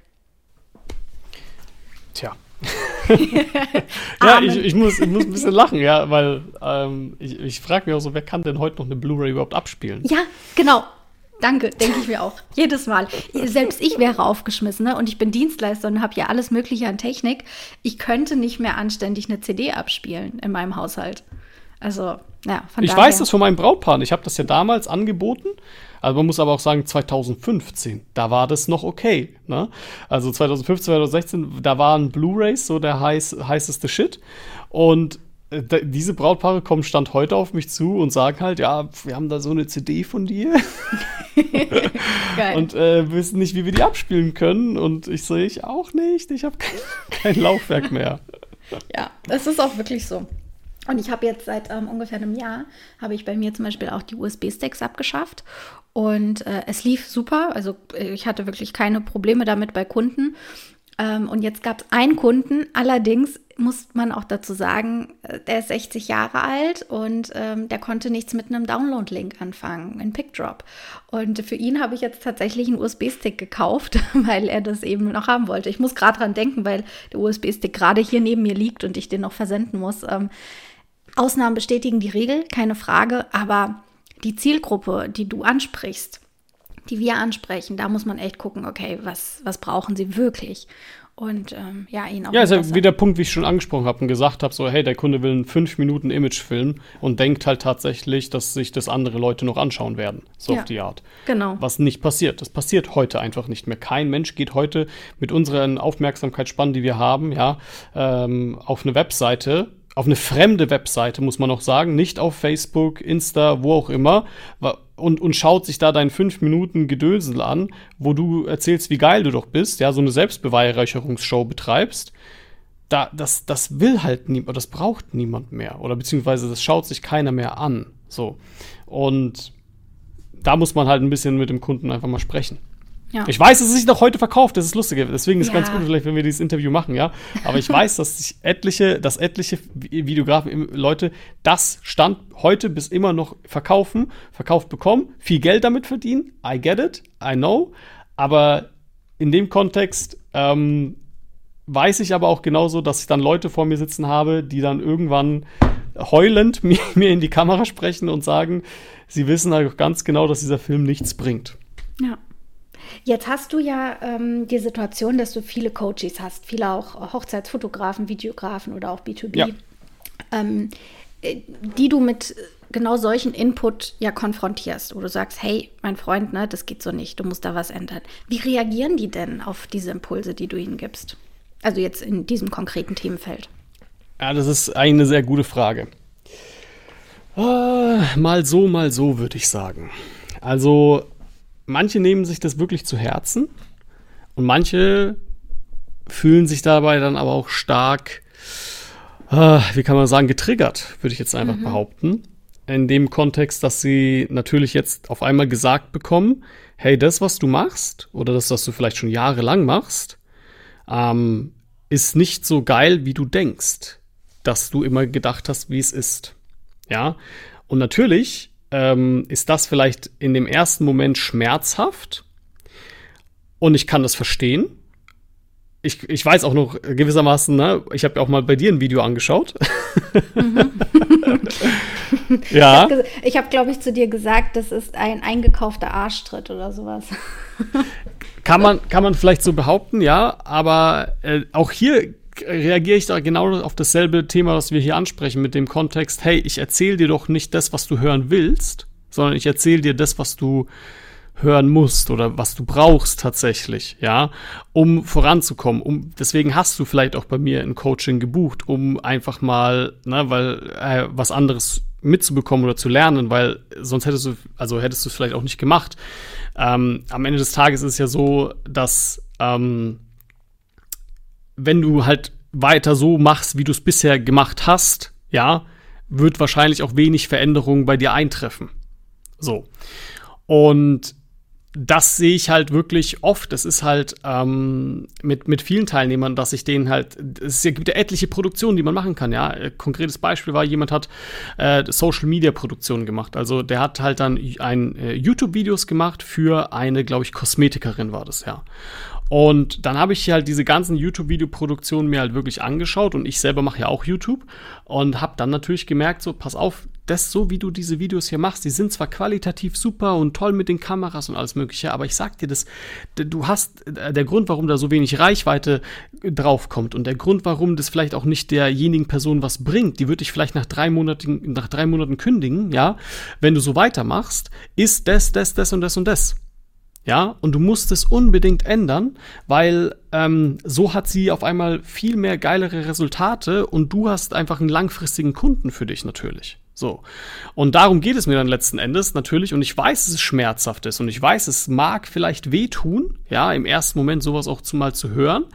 Tja, ja, ich, ich, muss, ich muss ein bisschen lachen, ja, weil ähm, ich, ich frage mich auch so, wer kann denn heute noch eine Blu-ray überhaupt abspielen? Ja, genau. Danke, denke ich mir auch. Jedes Mal. Selbst ich wäre aufgeschmissen ne? und ich bin Dienstleister und habe ja alles Mögliche an Technik. Ich könnte nicht mehr anständig eine CD abspielen in meinem Haushalt. Also, ja, von Ich daher. weiß das von meinem Brautpaar. Ich habe das ja damals angeboten also man muss aber auch sagen, 2015, da war das noch okay. Ne? Also 2015, 2016, da waren Blu-rays so der heiß, heißeste Shit. Und äh, diese Brautpaare kommen Stand heute auf mich zu und sagen halt, ja, wir haben da so eine CD von dir und äh, wissen nicht, wie wir die abspielen können. Und ich sehe ich auch nicht, ich habe kein, kein Laufwerk mehr. ja, das ist auch wirklich so. Und ich habe jetzt seit ähm, ungefähr einem Jahr, habe ich bei mir zum Beispiel auch die USB-Sticks abgeschafft. Und äh, es lief super. Also äh, ich hatte wirklich keine Probleme damit bei Kunden. Ähm, und jetzt gab es einen Kunden, allerdings muss man auch dazu sagen, äh, der ist 60 Jahre alt und ähm, der konnte nichts mit einem Download-Link anfangen, ein PickDrop. Und für ihn habe ich jetzt tatsächlich einen USB-Stick gekauft, weil er das eben noch haben wollte. Ich muss gerade dran denken, weil der USB-Stick gerade hier neben mir liegt und ich den noch versenden muss. Ähm, Ausnahmen bestätigen die Regel, keine Frage, aber die Zielgruppe, die du ansprichst, die wir ansprechen, da muss man echt gucken, okay, was, was brauchen sie wirklich? Und ähm, ja, ihn auch. Ja, ist ja wie der Punkt, wie ich schon angesprochen habe und gesagt habe, so, hey, der Kunde will einen 5 Minuten Imagefilm und denkt halt tatsächlich, dass sich das andere Leute noch anschauen werden. So ja, auf die Art. Genau. Was nicht passiert. Das passiert heute einfach nicht mehr. Kein Mensch geht heute mit unseren Aufmerksamkeitsspannen, die wir haben, ja, ähm, auf eine Webseite auf eine fremde Webseite, muss man noch sagen, nicht auf Facebook, Insta, wo auch immer, und, und schaut sich da dein 5 Minuten Gedösel an, wo du erzählst, wie geil du doch bist, ja, so eine Selbstbeweihräucherungsshow betreibst. Da, das, das will halt niemand, das braucht niemand mehr. Oder beziehungsweise das schaut sich keiner mehr an. So. Und da muss man halt ein bisschen mit dem Kunden einfach mal sprechen. Ja. Ich weiß, dass es sich noch heute verkauft, das ist lustig. Deswegen ist es ja. ganz gut, vielleicht, wenn wir dieses Interview machen, ja. Aber ich weiß, dass sich etliche, dass etliche Videografen, Leute, das Stand heute bis immer noch verkaufen, verkauft bekommen, viel Geld damit verdienen. I get it, I know. Aber in dem Kontext ähm, weiß ich aber auch genauso, dass ich dann Leute vor mir sitzen habe, die dann irgendwann heulend mir, mir in die Kamera sprechen und sagen, sie wissen halt ganz genau, dass dieser Film nichts bringt. Ja. Jetzt hast du ja ähm, die Situation, dass du viele Coaches hast, viele auch Hochzeitsfotografen, Videografen oder auch B2B, ja. ähm, äh, die du mit genau solchen Input ja konfrontierst, wo du sagst, hey, mein Freund, ne, das geht so nicht, du musst da was ändern. Wie reagieren die denn auf diese Impulse, die du ihnen gibst? Also jetzt in diesem konkreten Themenfeld. Ja, das ist eine sehr gute Frage. Uh, mal so, mal so, würde ich sagen. Also manche nehmen sich das wirklich zu Herzen und manche fühlen sich dabei dann aber auch stark, äh, wie kann man sagen, getriggert, würde ich jetzt einfach mhm. behaupten. In dem Kontext, dass sie natürlich jetzt auf einmal gesagt bekommen, hey, das, was du machst, oder das, was du vielleicht schon jahrelang machst, ähm, ist nicht so geil, wie du denkst, dass du immer gedacht hast, wie es ist. Ja. Und natürlich ähm, ist das vielleicht in dem ersten Moment schmerzhaft. Und ich kann das verstehen. Ich, ich weiß auch noch gewissermaßen, ne, ich habe ja auch mal bei dir ein Video angeschaut. Mhm. ja. Ich habe, hab, glaube ich, zu dir gesagt, das ist ein eingekaufter Arschtritt oder sowas. kann, man, kann man vielleicht so behaupten, ja, aber äh, auch hier reagiere ich da genau auf dasselbe Thema, was wir hier ansprechen, mit dem Kontext, hey, ich erzähle dir doch nicht das, was du hören willst, sondern ich erzähle dir das, was du hören musst oder was du brauchst tatsächlich, ja, um voranzukommen. Um, deswegen hast du vielleicht auch bei mir ein Coaching gebucht, um einfach mal, ne, weil äh, was anderes mitzubekommen oder zu lernen, weil sonst hättest du, also hättest du es vielleicht auch nicht gemacht. Ähm, am Ende des Tages ist es ja so, dass ähm, wenn du halt weiter so machst, wie du es bisher gemacht hast, ja, wird wahrscheinlich auch wenig Veränderung bei dir eintreffen. So. Und das sehe ich halt wirklich oft. Das ist halt ähm, mit, mit vielen Teilnehmern, dass ich denen halt, es gibt ja etliche Produktionen, die man machen kann, ja. Konkretes Beispiel war, jemand hat äh, Social Media Produktionen gemacht. Also der hat halt dann ein äh, YouTube-Videos gemacht für eine, glaube ich, Kosmetikerin war das, ja. Und dann habe ich halt diese ganzen YouTube-Videoproduktionen mir halt wirklich angeschaut und ich selber mache ja auch YouTube und habe dann natürlich gemerkt, so, pass auf, das so, wie du diese Videos hier machst, die sind zwar qualitativ super und toll mit den Kameras und alles Mögliche, aber ich sag dir das, du hast, äh, der Grund, warum da so wenig Reichweite draufkommt und der Grund, warum das vielleicht auch nicht derjenigen Person was bringt, die würde ich vielleicht nach drei Monaten, nach drei Monaten kündigen, ja, wenn du so weitermachst, ist das, das, das und das und das. Ja, und du musst es unbedingt ändern, weil ähm, so hat sie auf einmal viel mehr geilere Resultate und du hast einfach einen langfristigen Kunden für dich natürlich. So. Und darum geht es mir dann letzten Endes natürlich. Und ich weiß, dass es schmerzhaft ist und ich weiß, es mag vielleicht wehtun, ja, im ersten Moment sowas auch zu, mal zu hören.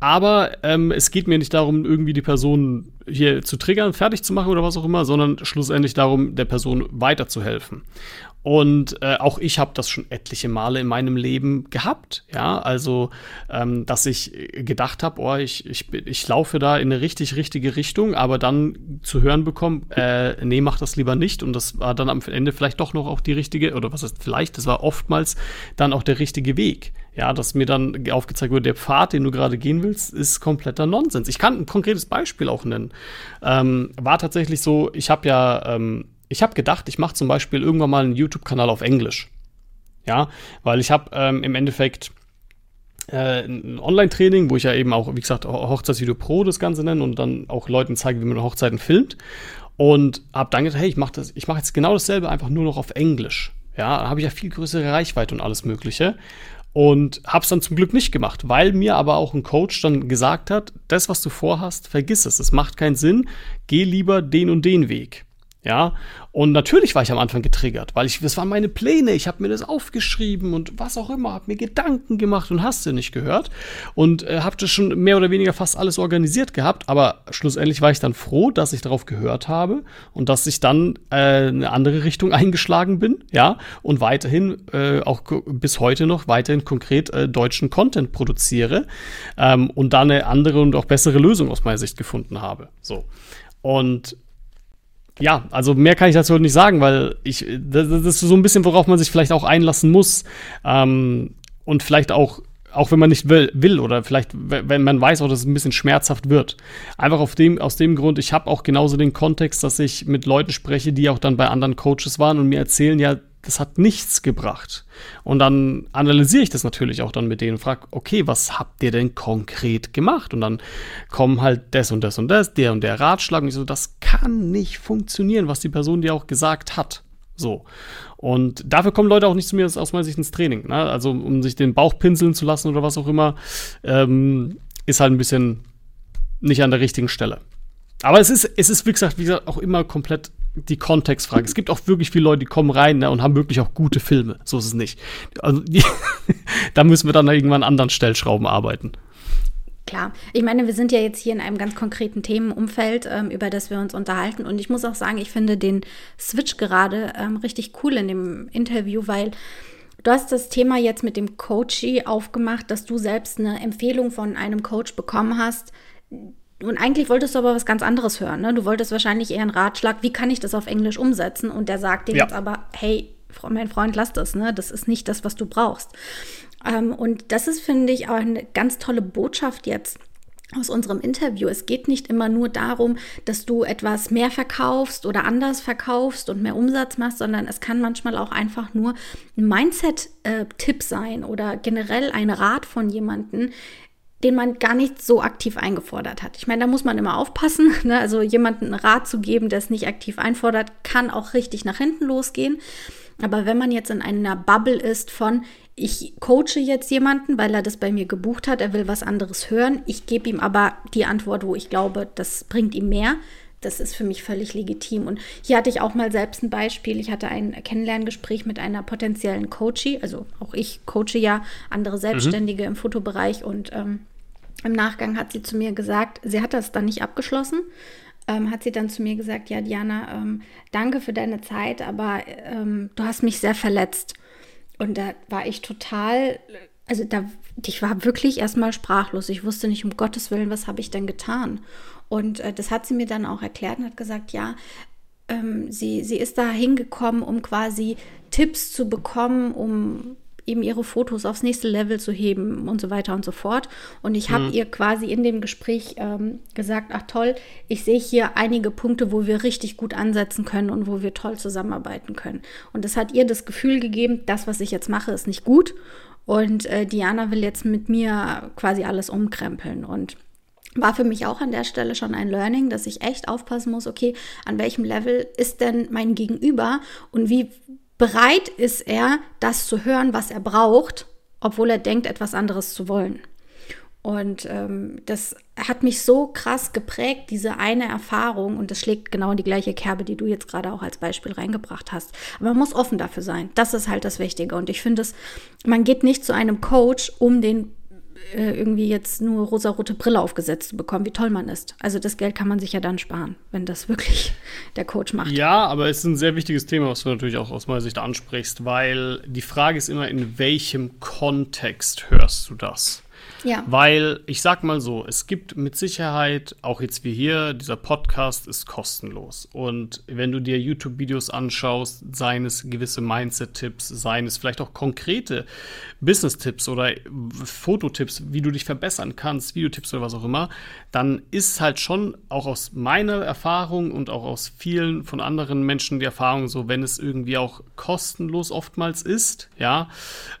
Aber ähm, es geht mir nicht darum, irgendwie die Person hier zu triggern, fertig zu machen oder was auch immer, sondern schlussendlich darum, der Person weiterzuhelfen. Und äh, auch ich habe das schon etliche Male in meinem Leben gehabt. Ja, also, ähm, dass ich gedacht habe, oh, ich, ich, ich laufe da in eine richtig, richtige Richtung, aber dann zu hören bekommen, äh, nee, mach das lieber nicht. Und das war dann am Ende vielleicht doch noch auch die richtige, oder was heißt vielleicht, das war oftmals dann auch der richtige Weg. Ja, dass mir dann aufgezeigt wurde, der Pfad, den du gerade gehen willst, ist kompletter Nonsens. Ich kann ein konkretes Beispiel auch nennen. Ähm, war tatsächlich so, ich habe ja ähm, ich habe gedacht, ich mache zum Beispiel irgendwann mal einen YouTube-Kanal auf Englisch. Ja, weil ich habe ähm, im Endeffekt äh, ein Online-Training, wo ich ja eben auch, wie gesagt, Hochzeitsvideo Pro das Ganze nenne und dann auch Leuten zeige, wie man Hochzeiten filmt. Und habe dann gedacht, hey, ich mache mach jetzt genau dasselbe, einfach nur noch auf Englisch. Ja, da habe ich ja viel größere Reichweite und alles Mögliche. Und habe es dann zum Glück nicht gemacht, weil mir aber auch ein Coach dann gesagt hat, das, was du vorhast, vergiss es. Es macht keinen Sinn. Geh lieber den und den Weg. Ja, und natürlich war ich am Anfang getriggert, weil ich, das waren meine Pläne, ich habe mir das aufgeschrieben und was auch immer, habe mir Gedanken gemacht und hast du nicht gehört und äh, habe das schon mehr oder weniger fast alles organisiert gehabt, aber schlussendlich war ich dann froh, dass ich darauf gehört habe und dass ich dann äh, eine andere Richtung eingeschlagen bin, ja, und weiterhin äh, auch bis heute noch weiterhin konkret äh, deutschen Content produziere ähm, und da eine andere und auch bessere Lösung aus meiner Sicht gefunden habe. So. Und ja, also mehr kann ich dazu nicht sagen, weil ich, das, ist so ein bisschen, worauf man sich vielleicht auch einlassen muss. Ähm, und vielleicht auch, auch wenn man nicht will, will oder vielleicht, wenn man weiß auch, dass es ein bisschen schmerzhaft wird. Einfach auf dem, aus dem Grund, ich habe auch genauso den Kontext, dass ich mit Leuten spreche, die auch dann bei anderen Coaches waren und mir erzählen, ja, das hat nichts gebracht. Und dann analysiere ich das natürlich auch dann mit denen und frage, okay, was habt ihr denn konkret gemacht? Und dann kommen halt das und das und das, der und der Ratschlag. Und ich so, das kann nicht funktionieren, was die Person dir auch gesagt hat. So. Und dafür kommen Leute auch nicht zu mir aus meiner Sicht ins Training. Ne? Also, um sich den Bauch pinseln zu lassen oder was auch immer, ähm, ist halt ein bisschen nicht an der richtigen Stelle. Aber es ist, es ist, wie gesagt, wie gesagt, auch immer komplett die Kontextfrage. Es gibt auch wirklich viele Leute, die kommen rein ne, und haben wirklich auch gute Filme. So ist es nicht. Also, die, da müssen wir dann irgendwann an anderen Stellschrauben arbeiten. Klar, ich meine, wir sind ja jetzt hier in einem ganz konkreten Themenumfeld, ähm, über das wir uns unterhalten. Und ich muss auch sagen, ich finde den Switch gerade ähm, richtig cool in dem Interview, weil du hast das Thema jetzt mit dem Coachy aufgemacht, dass du selbst eine Empfehlung von einem Coach bekommen hast, und eigentlich wolltest du aber was ganz anderes hören. Ne? Du wolltest wahrscheinlich eher einen Ratschlag, wie kann ich das auf Englisch umsetzen? Und der sagt dir ja. jetzt aber, hey, mein Freund, lass das, ne? Das ist nicht das, was du brauchst. Ähm, und das ist, finde ich, auch eine ganz tolle Botschaft jetzt aus unserem Interview. Es geht nicht immer nur darum, dass du etwas mehr verkaufst oder anders verkaufst und mehr Umsatz machst, sondern es kann manchmal auch einfach nur ein Mindset-Tipp sein oder generell ein Rat von jemandem, den man gar nicht so aktiv eingefordert hat. Ich meine, da muss man immer aufpassen. Ne? Also jemanden einen Rat zu geben, der es nicht aktiv einfordert, kann auch richtig nach hinten losgehen. Aber wenn man jetzt in einer Bubble ist von, ich coache jetzt jemanden, weil er das bei mir gebucht hat, er will was anderes hören, ich gebe ihm aber die Antwort, wo ich glaube, das bringt ihm mehr, das ist für mich völlig legitim. Und hier hatte ich auch mal selbst ein Beispiel. Ich hatte ein Kennenlerngespräch mit einer potenziellen Coachie. Also auch ich coache ja andere mhm. Selbstständige mhm. im Fotobereich und ähm, im Nachgang hat sie zu mir gesagt, sie hat das dann nicht abgeschlossen, ähm, hat sie dann zu mir gesagt, ja Diana, ähm, danke für deine Zeit, aber ähm, du hast mich sehr verletzt. Und da war ich total, also da, ich war wirklich erstmal sprachlos. Ich wusste nicht, um Gottes Willen, was habe ich denn getan? Und äh, das hat sie mir dann auch erklärt und hat gesagt, ja, ähm, sie, sie ist da hingekommen, um quasi Tipps zu bekommen, um eben ihre Fotos aufs nächste Level zu heben und so weiter und so fort. Und ich habe mhm. ihr quasi in dem Gespräch ähm, gesagt, ach toll, ich sehe hier einige Punkte, wo wir richtig gut ansetzen können und wo wir toll zusammenarbeiten können. Und das hat ihr das Gefühl gegeben, das, was ich jetzt mache, ist nicht gut. Und äh, Diana will jetzt mit mir quasi alles umkrempeln. Und war für mich auch an der Stelle schon ein Learning, dass ich echt aufpassen muss, okay, an welchem Level ist denn mein Gegenüber und wie bereit ist er, das zu hören, was er braucht, obwohl er denkt, etwas anderes zu wollen. Und ähm, das hat mich so krass geprägt, diese eine Erfahrung. Und das schlägt genau in die gleiche Kerbe, die du jetzt gerade auch als Beispiel reingebracht hast. Aber man muss offen dafür sein. Das ist halt das Wichtige. Und ich finde es, man geht nicht zu einem Coach, um den äh, irgendwie jetzt nur rosarote Brille aufgesetzt zu bekommen, wie toll man ist. Also das Geld kann man sich ja dann sparen, wenn das wirklich der Coach macht. Ja, aber es ist ein sehr wichtiges Thema, was du natürlich auch aus meiner Sicht ansprichst, weil die Frage ist immer, in welchem Kontext hörst du das? Ja. Weil ich sag mal so, es gibt mit Sicherheit, auch jetzt wie hier, dieser Podcast ist kostenlos. Und wenn du dir YouTube-Videos anschaust, seien es gewisse Mindset-Tipps, seien es vielleicht auch konkrete Business-Tipps oder Fototipps, wie du dich verbessern kannst, Videotipps oder was auch immer, dann ist halt schon auch aus meiner Erfahrung und auch aus vielen von anderen Menschen die Erfahrung so, wenn es irgendwie auch kostenlos oftmals ist, ja,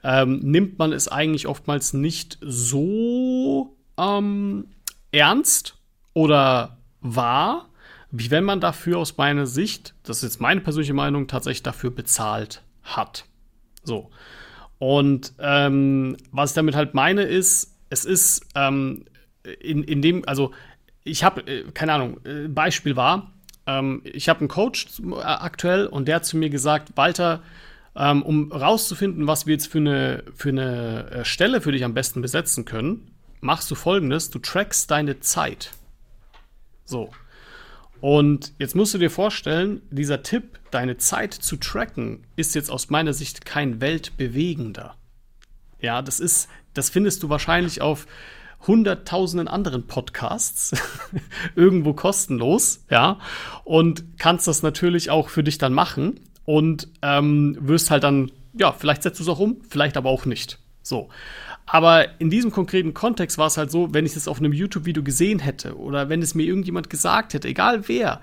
ähm, nimmt man es eigentlich oftmals nicht so ähm, ernst oder wahr, wie wenn man dafür aus meiner Sicht, das ist jetzt meine persönliche Meinung, tatsächlich dafür bezahlt hat. So. Und ähm, was ich damit halt meine, ist, es ist ähm, in, in dem, also ich habe, äh, keine Ahnung, äh, Beispiel war, ähm, ich habe einen Coach äh, aktuell und der hat zu mir gesagt, Walter, ähm, um rauszufinden, was wir jetzt für eine, für eine äh, Stelle für dich am besten besetzen können, machst du folgendes: Du trackst deine Zeit. So. Und jetzt musst du dir vorstellen, dieser Tipp, deine Zeit zu tracken, ist jetzt aus meiner Sicht kein weltbewegender. Ja, das ist, das findest du wahrscheinlich auf hunderttausenden anderen Podcasts irgendwo kostenlos, ja, und kannst das natürlich auch für dich dann machen und ähm, wirst halt dann, ja, vielleicht setzt du es auch um, vielleicht aber auch nicht. So. Aber in diesem konkreten Kontext war es halt so, wenn ich das auf einem YouTube-Video gesehen hätte oder wenn es mir irgendjemand gesagt hätte, egal wer,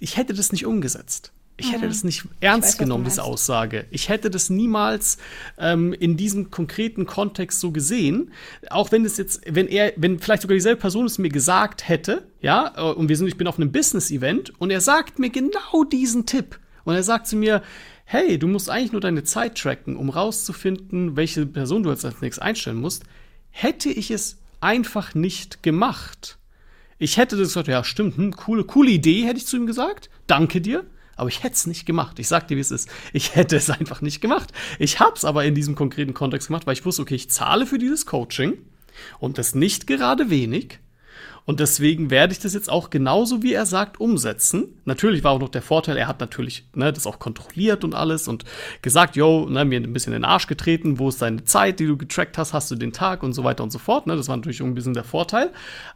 ich hätte das nicht umgesetzt. Ich hätte mhm. das nicht ernst weiß, genommen, diese Aussage. Ich hätte das niemals ähm, in diesem konkreten Kontext so gesehen. Auch wenn es jetzt, wenn er, wenn vielleicht sogar dieselbe Person es mir gesagt hätte, ja, äh, und wir sind, ich bin auf einem Business-Event und er sagt mir genau diesen Tipp. Und er sagt zu mir, hey, du musst eigentlich nur deine Zeit tracken, um rauszufinden, welche Person du jetzt als nächstes einstellen musst. Hätte ich es einfach nicht gemacht. Ich hätte das gesagt, ja, stimmt, hm, coole, coole Idee, hätte ich zu ihm gesagt. Danke dir. Aber ich hätte es nicht gemacht. Ich sag dir, wie es ist. Ich hätte es einfach nicht gemacht. Ich habe es aber in diesem konkreten Kontext gemacht, weil ich wusste, okay, ich zahle für dieses Coaching und das nicht gerade wenig. Und deswegen werde ich das jetzt auch genauso, wie er sagt, umsetzen. Natürlich war auch noch der Vorteil, er hat natürlich ne, das auch kontrolliert und alles und gesagt, yo, ne, mir ein bisschen in den Arsch getreten, wo ist deine Zeit, die du getrackt hast, hast du den Tag und so weiter und so fort. Ne? Das war natürlich ein bisschen der Vorteil.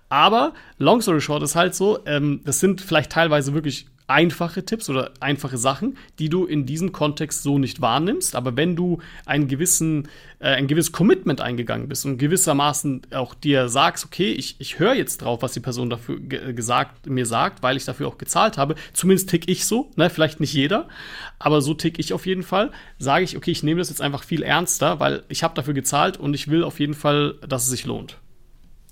Aber long story short ist halt so, ähm, das sind vielleicht teilweise wirklich einfache Tipps oder einfache Sachen, die du in diesem Kontext so nicht wahrnimmst. Aber wenn du einen gewissen, äh, ein gewisses Commitment eingegangen bist und gewissermaßen auch dir sagst, okay, ich, ich höre jetzt drauf, was die Person dafür gesagt, mir sagt, weil ich dafür auch gezahlt habe, zumindest tick ich so, ne, vielleicht nicht jeder, aber so tick ich auf jeden Fall, sage ich, okay, ich nehme das jetzt einfach viel ernster, weil ich habe dafür gezahlt und ich will auf jeden Fall, dass es sich lohnt.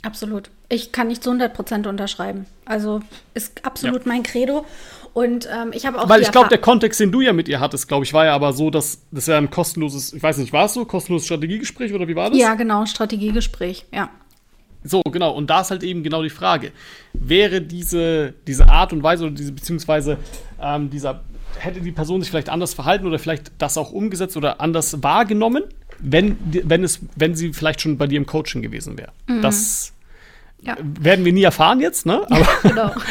Absolut. Ich kann nicht zu 100 Prozent unterschreiben. Also ist absolut ja. mein Credo. Und ähm, ich habe auch. Weil ich glaube, der Kontext, den du ja mit ihr hattest, glaube ich, war ja aber so, dass das ja ein kostenloses, ich weiß nicht, war es so? Kostenloses Strategiegespräch oder wie war das? Ja, genau, Strategiegespräch, ja. So, genau. Und da ist halt eben genau die Frage. Wäre diese, diese Art und Weise oder diese, beziehungsweise ähm, dieser, hätte die Person sich vielleicht anders verhalten oder vielleicht das auch umgesetzt oder anders wahrgenommen, wenn, wenn, es, wenn sie vielleicht schon bei dir im Coaching gewesen wäre? Mhm. Das ja. werden wir nie erfahren jetzt, ne? Aber, genau.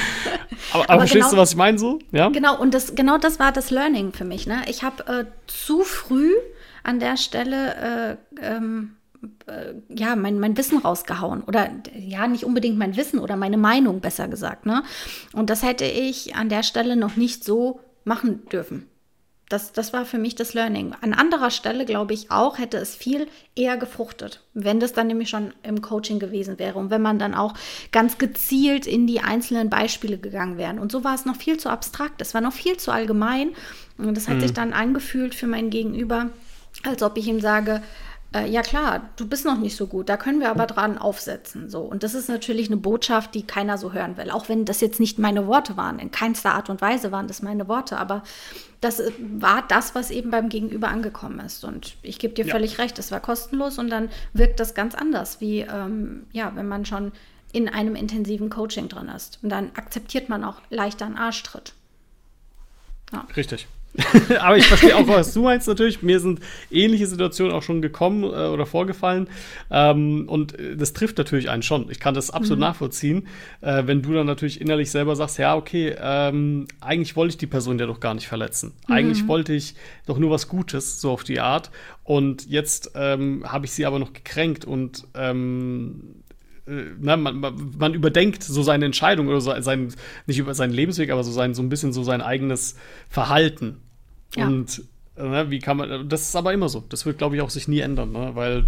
Aber, aber, aber verstehst genau, du, was ich meine so? Ja? Genau, und das, genau das war das Learning für mich. Ne? Ich habe äh, zu früh an der Stelle äh, ähm, äh, ja, mein, mein Wissen rausgehauen. Oder ja, nicht unbedingt mein Wissen oder meine Meinung, besser gesagt. Ne? Und das hätte ich an der Stelle noch nicht so machen dürfen. Das, das war für mich das Learning. An anderer Stelle, glaube ich, auch hätte es viel eher gefruchtet, wenn das dann nämlich schon im Coaching gewesen wäre und wenn man dann auch ganz gezielt in die einzelnen Beispiele gegangen wäre. Und so war es noch viel zu abstrakt, es war noch viel zu allgemein. Und das hat mhm. sich dann angefühlt für mein Gegenüber, als ob ich ihm sage, äh, ja klar, du bist noch nicht so gut, da können wir aber dran aufsetzen. So. Und das ist natürlich eine Botschaft, die keiner so hören will. Auch wenn das jetzt nicht meine Worte waren, in keinster Art und Weise waren das meine Worte, aber das äh, war das, was eben beim Gegenüber angekommen ist. Und ich gebe dir ja. völlig recht, es war kostenlos und dann wirkt das ganz anders, wie ähm, ja, wenn man schon in einem intensiven Coaching drin ist. Und dann akzeptiert man auch leichter einen Arschtritt. Ja. Richtig. Aber ich verstehe auch, was du meinst natürlich. Mir sind ähnliche Situationen auch schon gekommen äh, oder vorgefallen. Ähm, und äh, das trifft natürlich einen schon. Ich kann das absolut mhm. nachvollziehen. Äh, wenn du dann natürlich innerlich selber sagst, ja, okay, ähm, eigentlich wollte ich die Person ja doch gar nicht verletzen. Mhm. Eigentlich wollte ich doch nur was Gutes, so auf die Art. Und jetzt ähm, habe ich sie aber noch gekränkt und ähm, äh, na, man, man, überdenkt so seine Entscheidung oder so sein, nicht über seinen Lebensweg, aber so sein, so ein bisschen so sein eigenes Verhalten. Ja. Und äh, ne, wie kann man, das ist aber immer so. Das wird, glaube ich, auch sich nie ändern, ne? weil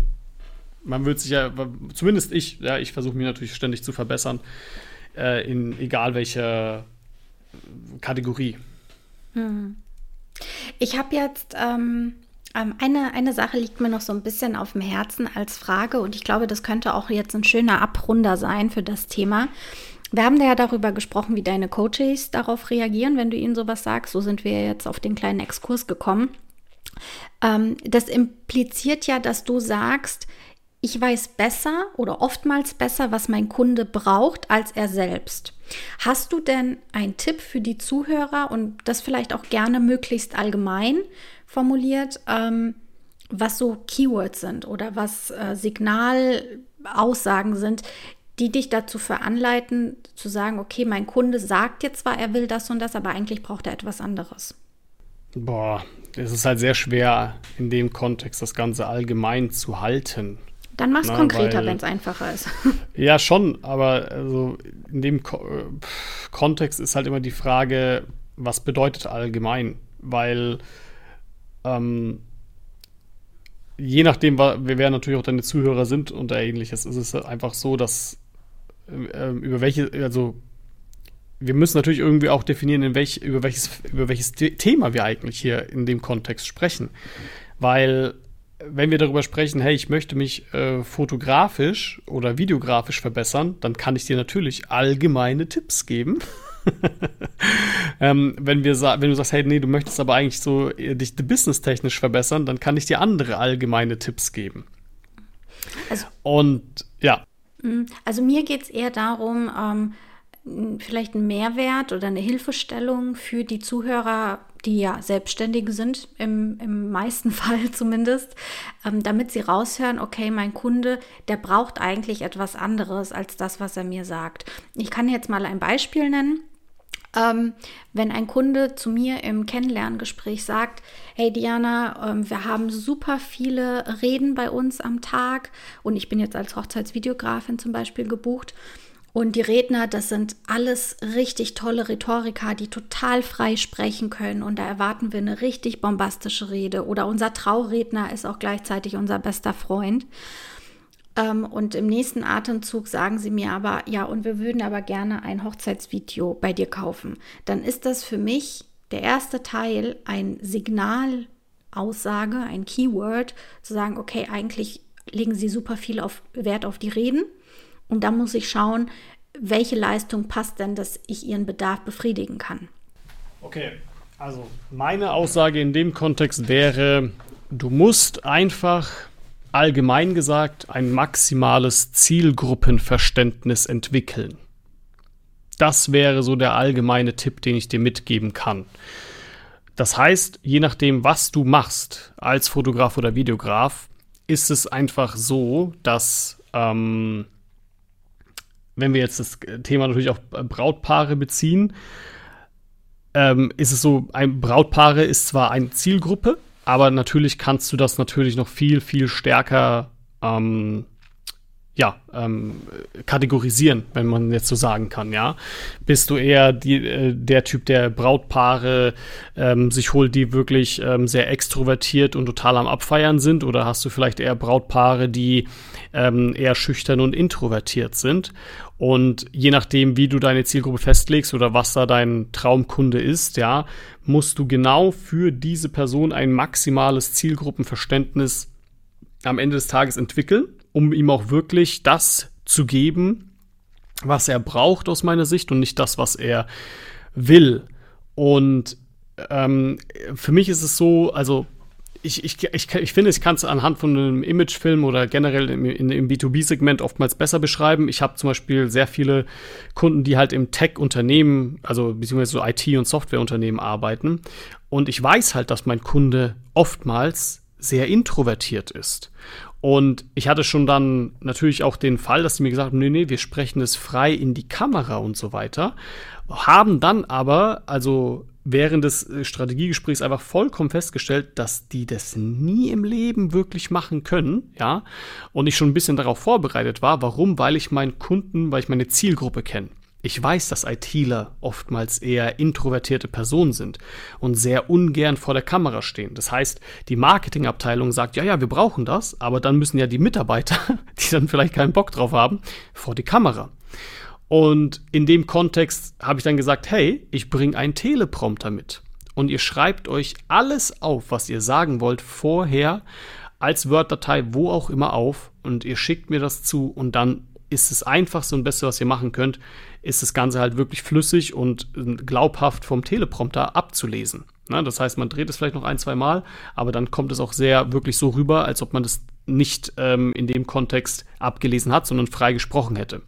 man wird sich ja, zumindest ich, ja, ich versuche mich natürlich ständig zu verbessern, äh, in egal welcher Kategorie. Hm. Ich habe jetzt ähm, eine, eine Sache liegt mir noch so ein bisschen auf dem Herzen als Frage und ich glaube, das könnte auch jetzt ein schöner Abrunder sein für das Thema. Wir haben ja darüber gesprochen, wie deine Coaches darauf reagieren, wenn du ihnen sowas sagst. So sind wir jetzt auf den kleinen Exkurs gekommen. Ähm, das impliziert ja, dass du sagst, ich weiß besser oder oftmals besser, was mein Kunde braucht, als er selbst. Hast du denn einen Tipp für die Zuhörer und das vielleicht auch gerne möglichst allgemein formuliert, ähm, was so Keywords sind oder was äh, Signalaussagen sind, die dich dazu veranleiten, zu sagen, okay, mein Kunde sagt jetzt zwar, er will das und das, aber eigentlich braucht er etwas anderes. Boah, es ist halt sehr schwer, in dem Kontext das Ganze allgemein zu halten. Dann mach's Na, konkreter, wenn es einfacher ist. Ja, schon, aber also in dem Ko Kontext ist halt immer die Frage, was bedeutet allgemein? Weil ähm, je nachdem, wer natürlich auch deine Zuhörer sind und ähnliches, ist es einfach so, dass äh, über welche, also wir müssen natürlich irgendwie auch definieren, in welch, über, welches, über welches Thema wir eigentlich hier in dem Kontext sprechen. Weil, wenn wir darüber sprechen, hey, ich möchte mich äh, fotografisch oder videografisch verbessern, dann kann ich dir natürlich allgemeine Tipps geben. ähm, wenn, wir wenn du sagst, hey, nee, du möchtest aber eigentlich so äh, dich businesstechnisch verbessern, dann kann ich dir andere allgemeine Tipps geben. Also, Und ja. Mhm. Also mir geht es eher darum, ähm, vielleicht einen Mehrwert oder eine Hilfestellung für die Zuhörer, die ja Selbstständige sind, im, im meisten Fall zumindest, ähm, damit sie raushören, okay, mein Kunde, der braucht eigentlich etwas anderes als das, was er mir sagt. Ich kann jetzt mal ein Beispiel nennen. Ähm, wenn ein Kunde zu mir im Kennenlerngespräch sagt, hey Diana, ähm, wir haben super viele Reden bei uns am Tag und ich bin jetzt als Hochzeitsvideografin zum Beispiel gebucht. Und die Redner, das sind alles richtig tolle Rhetoriker, die total frei sprechen können. Und da erwarten wir eine richtig bombastische Rede. Oder unser Trauredner ist auch gleichzeitig unser bester Freund. Ähm, und im nächsten Atemzug sagen sie mir aber, ja, und wir würden aber gerne ein Hochzeitsvideo bei dir kaufen. Dann ist das für mich der erste Teil ein Signalaussage, ein Keyword, zu sagen, okay, eigentlich legen sie super viel auf, Wert auf die Reden. Und da muss ich schauen, welche Leistung passt denn, dass ich ihren Bedarf befriedigen kann. Okay, also meine Aussage in dem Kontext wäre, du musst einfach allgemein gesagt ein maximales Zielgruppenverständnis entwickeln. Das wäre so der allgemeine Tipp, den ich dir mitgeben kann. Das heißt, je nachdem, was du machst als Fotograf oder Videograf, ist es einfach so, dass ähm, wenn wir jetzt das Thema natürlich auf Brautpaare beziehen, ähm, ist es so, ein Brautpaare ist zwar eine Zielgruppe, aber natürlich kannst du das natürlich noch viel, viel stärker ähm, ja, ähm, kategorisieren, wenn man jetzt so sagen kann, ja. Bist du eher die, äh, der Typ, der Brautpaare ähm, sich holt, die wirklich ähm, sehr extrovertiert und total am Abfeiern sind? Oder hast du vielleicht eher Brautpaare, die ähm, eher schüchtern und introvertiert sind? Und je nachdem, wie du deine Zielgruppe festlegst oder was da dein Traumkunde ist, ja, musst du genau für diese Person ein maximales Zielgruppenverständnis am Ende des Tages entwickeln um ihm auch wirklich das zu geben, was er braucht aus meiner Sicht und nicht das, was er will. Und ähm, für mich ist es so, also ich, ich, ich, ich finde, ich kann es anhand von einem Imagefilm oder generell im, im B2B-Segment oftmals besser beschreiben. Ich habe zum Beispiel sehr viele Kunden, die halt im Tech-Unternehmen, also beziehungsweise so IT- und Softwareunternehmen arbeiten. Und ich weiß halt, dass mein Kunde oftmals sehr introvertiert ist. Und ich hatte schon dann natürlich auch den Fall, dass die mir gesagt haben, nee, nee, wir sprechen es frei in die Kamera und so weiter. Haben dann aber, also während des äh, Strategiegesprächs einfach vollkommen festgestellt, dass die das nie im Leben wirklich machen können, ja. Und ich schon ein bisschen darauf vorbereitet war. Warum? Weil ich meinen Kunden, weil ich meine Zielgruppe kenne. Ich weiß, dass ITler oftmals eher introvertierte Personen sind und sehr ungern vor der Kamera stehen. Das heißt, die Marketingabteilung sagt, ja, ja, wir brauchen das, aber dann müssen ja die Mitarbeiter, die dann vielleicht keinen Bock drauf haben, vor die Kamera. Und in dem Kontext habe ich dann gesagt, hey, ich bringe einen Teleprompter mit. Und ihr schreibt euch alles auf, was ihr sagen wollt, vorher als Word-Datei, wo auch immer auf. Und ihr schickt mir das zu und dann ist es einfachste und beste, was ihr machen könnt, ist das Ganze halt wirklich flüssig und äh, glaubhaft vom Teleprompter abzulesen. Na, das heißt, man dreht es vielleicht noch ein, zwei Mal, aber dann kommt es auch sehr wirklich so rüber, als ob man das nicht ähm, in dem Kontext abgelesen hat, sondern frei gesprochen hätte.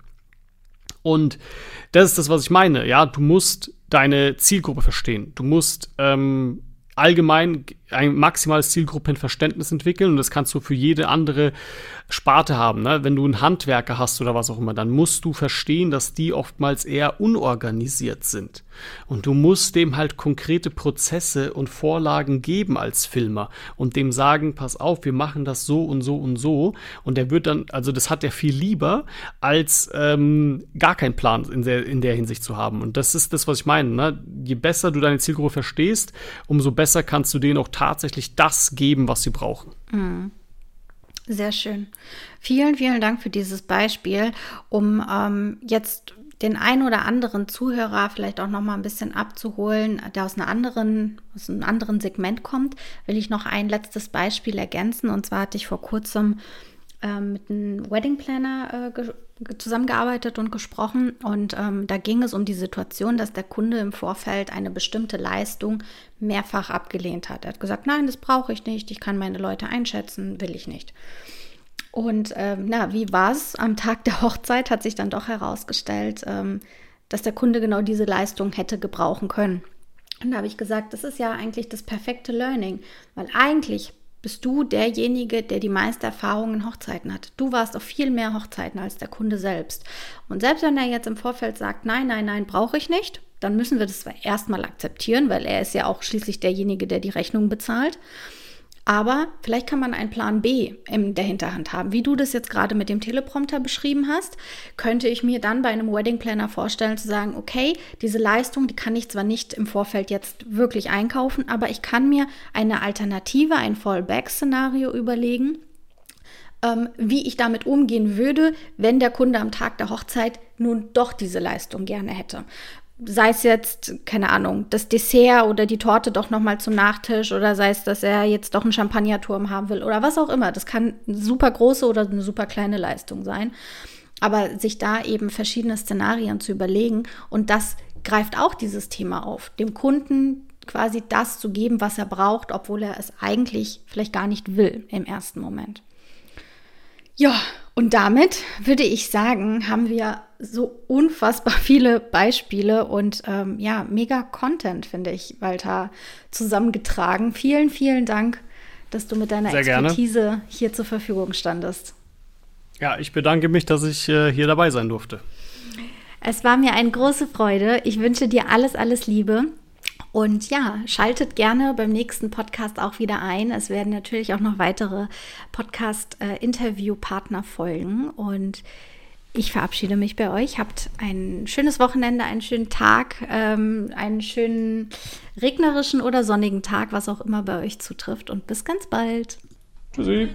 Und das ist das, was ich meine. Ja, du musst deine Zielgruppe verstehen. Du musst ähm, allgemein ein maximales Zielgruppenverständnis entwickeln und das kannst du für jede andere Sparte haben. Ne? Wenn du einen Handwerker hast oder was auch immer, dann musst du verstehen, dass die oftmals eher unorganisiert sind. Und du musst dem halt konkrete Prozesse und Vorlagen geben als Filmer und dem sagen, pass auf, wir machen das so und so und so. Und der wird dann, also das hat er viel lieber, als ähm, gar keinen Plan in der, in der Hinsicht zu haben. Und das ist das, was ich meine. Ne? Je besser du deine Zielgruppe verstehst, umso besser kannst du denen auch tatsächlich das geben, was sie brauchen. Mhm. Sehr schön. Vielen, vielen Dank für dieses Beispiel, um ähm, jetzt den einen oder anderen Zuhörer vielleicht auch noch mal ein bisschen abzuholen, der aus, einer anderen, aus einem anderen Segment kommt, will ich noch ein letztes Beispiel ergänzen. Und zwar hatte ich vor kurzem äh, mit einem Wedding Planner äh, zusammengearbeitet und gesprochen. Und ähm, da ging es um die Situation, dass der Kunde im Vorfeld eine bestimmte Leistung mehrfach abgelehnt hat. Er hat gesagt, nein, das brauche ich nicht, ich kann meine Leute einschätzen, will ich nicht. Und ähm, na, wie war es? Am Tag der Hochzeit hat sich dann doch herausgestellt, ähm, dass der Kunde genau diese Leistung hätte gebrauchen können. Und da habe ich gesagt, das ist ja eigentlich das perfekte Learning, weil eigentlich bist du derjenige, der die meiste Erfahrung in Hochzeiten hat. Du warst auf viel mehr Hochzeiten als der Kunde selbst. Und selbst wenn er jetzt im Vorfeld sagt, nein, nein, nein, brauche ich nicht, dann müssen wir das erstmal akzeptieren, weil er ist ja auch schließlich derjenige, der die Rechnung bezahlt. Aber vielleicht kann man einen Plan B in der Hinterhand haben. Wie du das jetzt gerade mit dem Teleprompter beschrieben hast, könnte ich mir dann bei einem Wedding Planner vorstellen zu sagen, okay, diese Leistung, die kann ich zwar nicht im Vorfeld jetzt wirklich einkaufen, aber ich kann mir eine Alternative, ein Fallback-Szenario überlegen, ähm, wie ich damit umgehen würde, wenn der Kunde am Tag der Hochzeit nun doch diese Leistung gerne hätte sei es jetzt, keine Ahnung, das Dessert oder die Torte doch nochmal zum Nachtisch oder sei es, dass er jetzt doch einen Champagnerturm haben will oder was auch immer. Das kann eine super große oder eine super kleine Leistung sein. Aber sich da eben verschiedene Szenarien zu überlegen und das greift auch dieses Thema auf, dem Kunden quasi das zu geben, was er braucht, obwohl er es eigentlich vielleicht gar nicht will im ersten Moment. Ja, und damit würde ich sagen, haben wir so unfassbar viele Beispiele und ähm, ja, mega Content, finde ich, Walter, zusammengetragen. Vielen, vielen Dank, dass du mit deiner Sehr Expertise gerne. hier zur Verfügung standest. Ja, ich bedanke mich, dass ich äh, hier dabei sein durfte. Es war mir eine große Freude. Ich wünsche dir alles, alles Liebe. Und ja, schaltet gerne beim nächsten Podcast auch wieder ein. Es werden natürlich auch noch weitere Podcast-Interviewpartner folgen. Und ich verabschiede mich bei euch. Habt ein schönes Wochenende, einen schönen Tag, ähm, einen schönen regnerischen oder sonnigen Tag, was auch immer bei euch zutrifft. Und bis ganz bald. Tschüssi.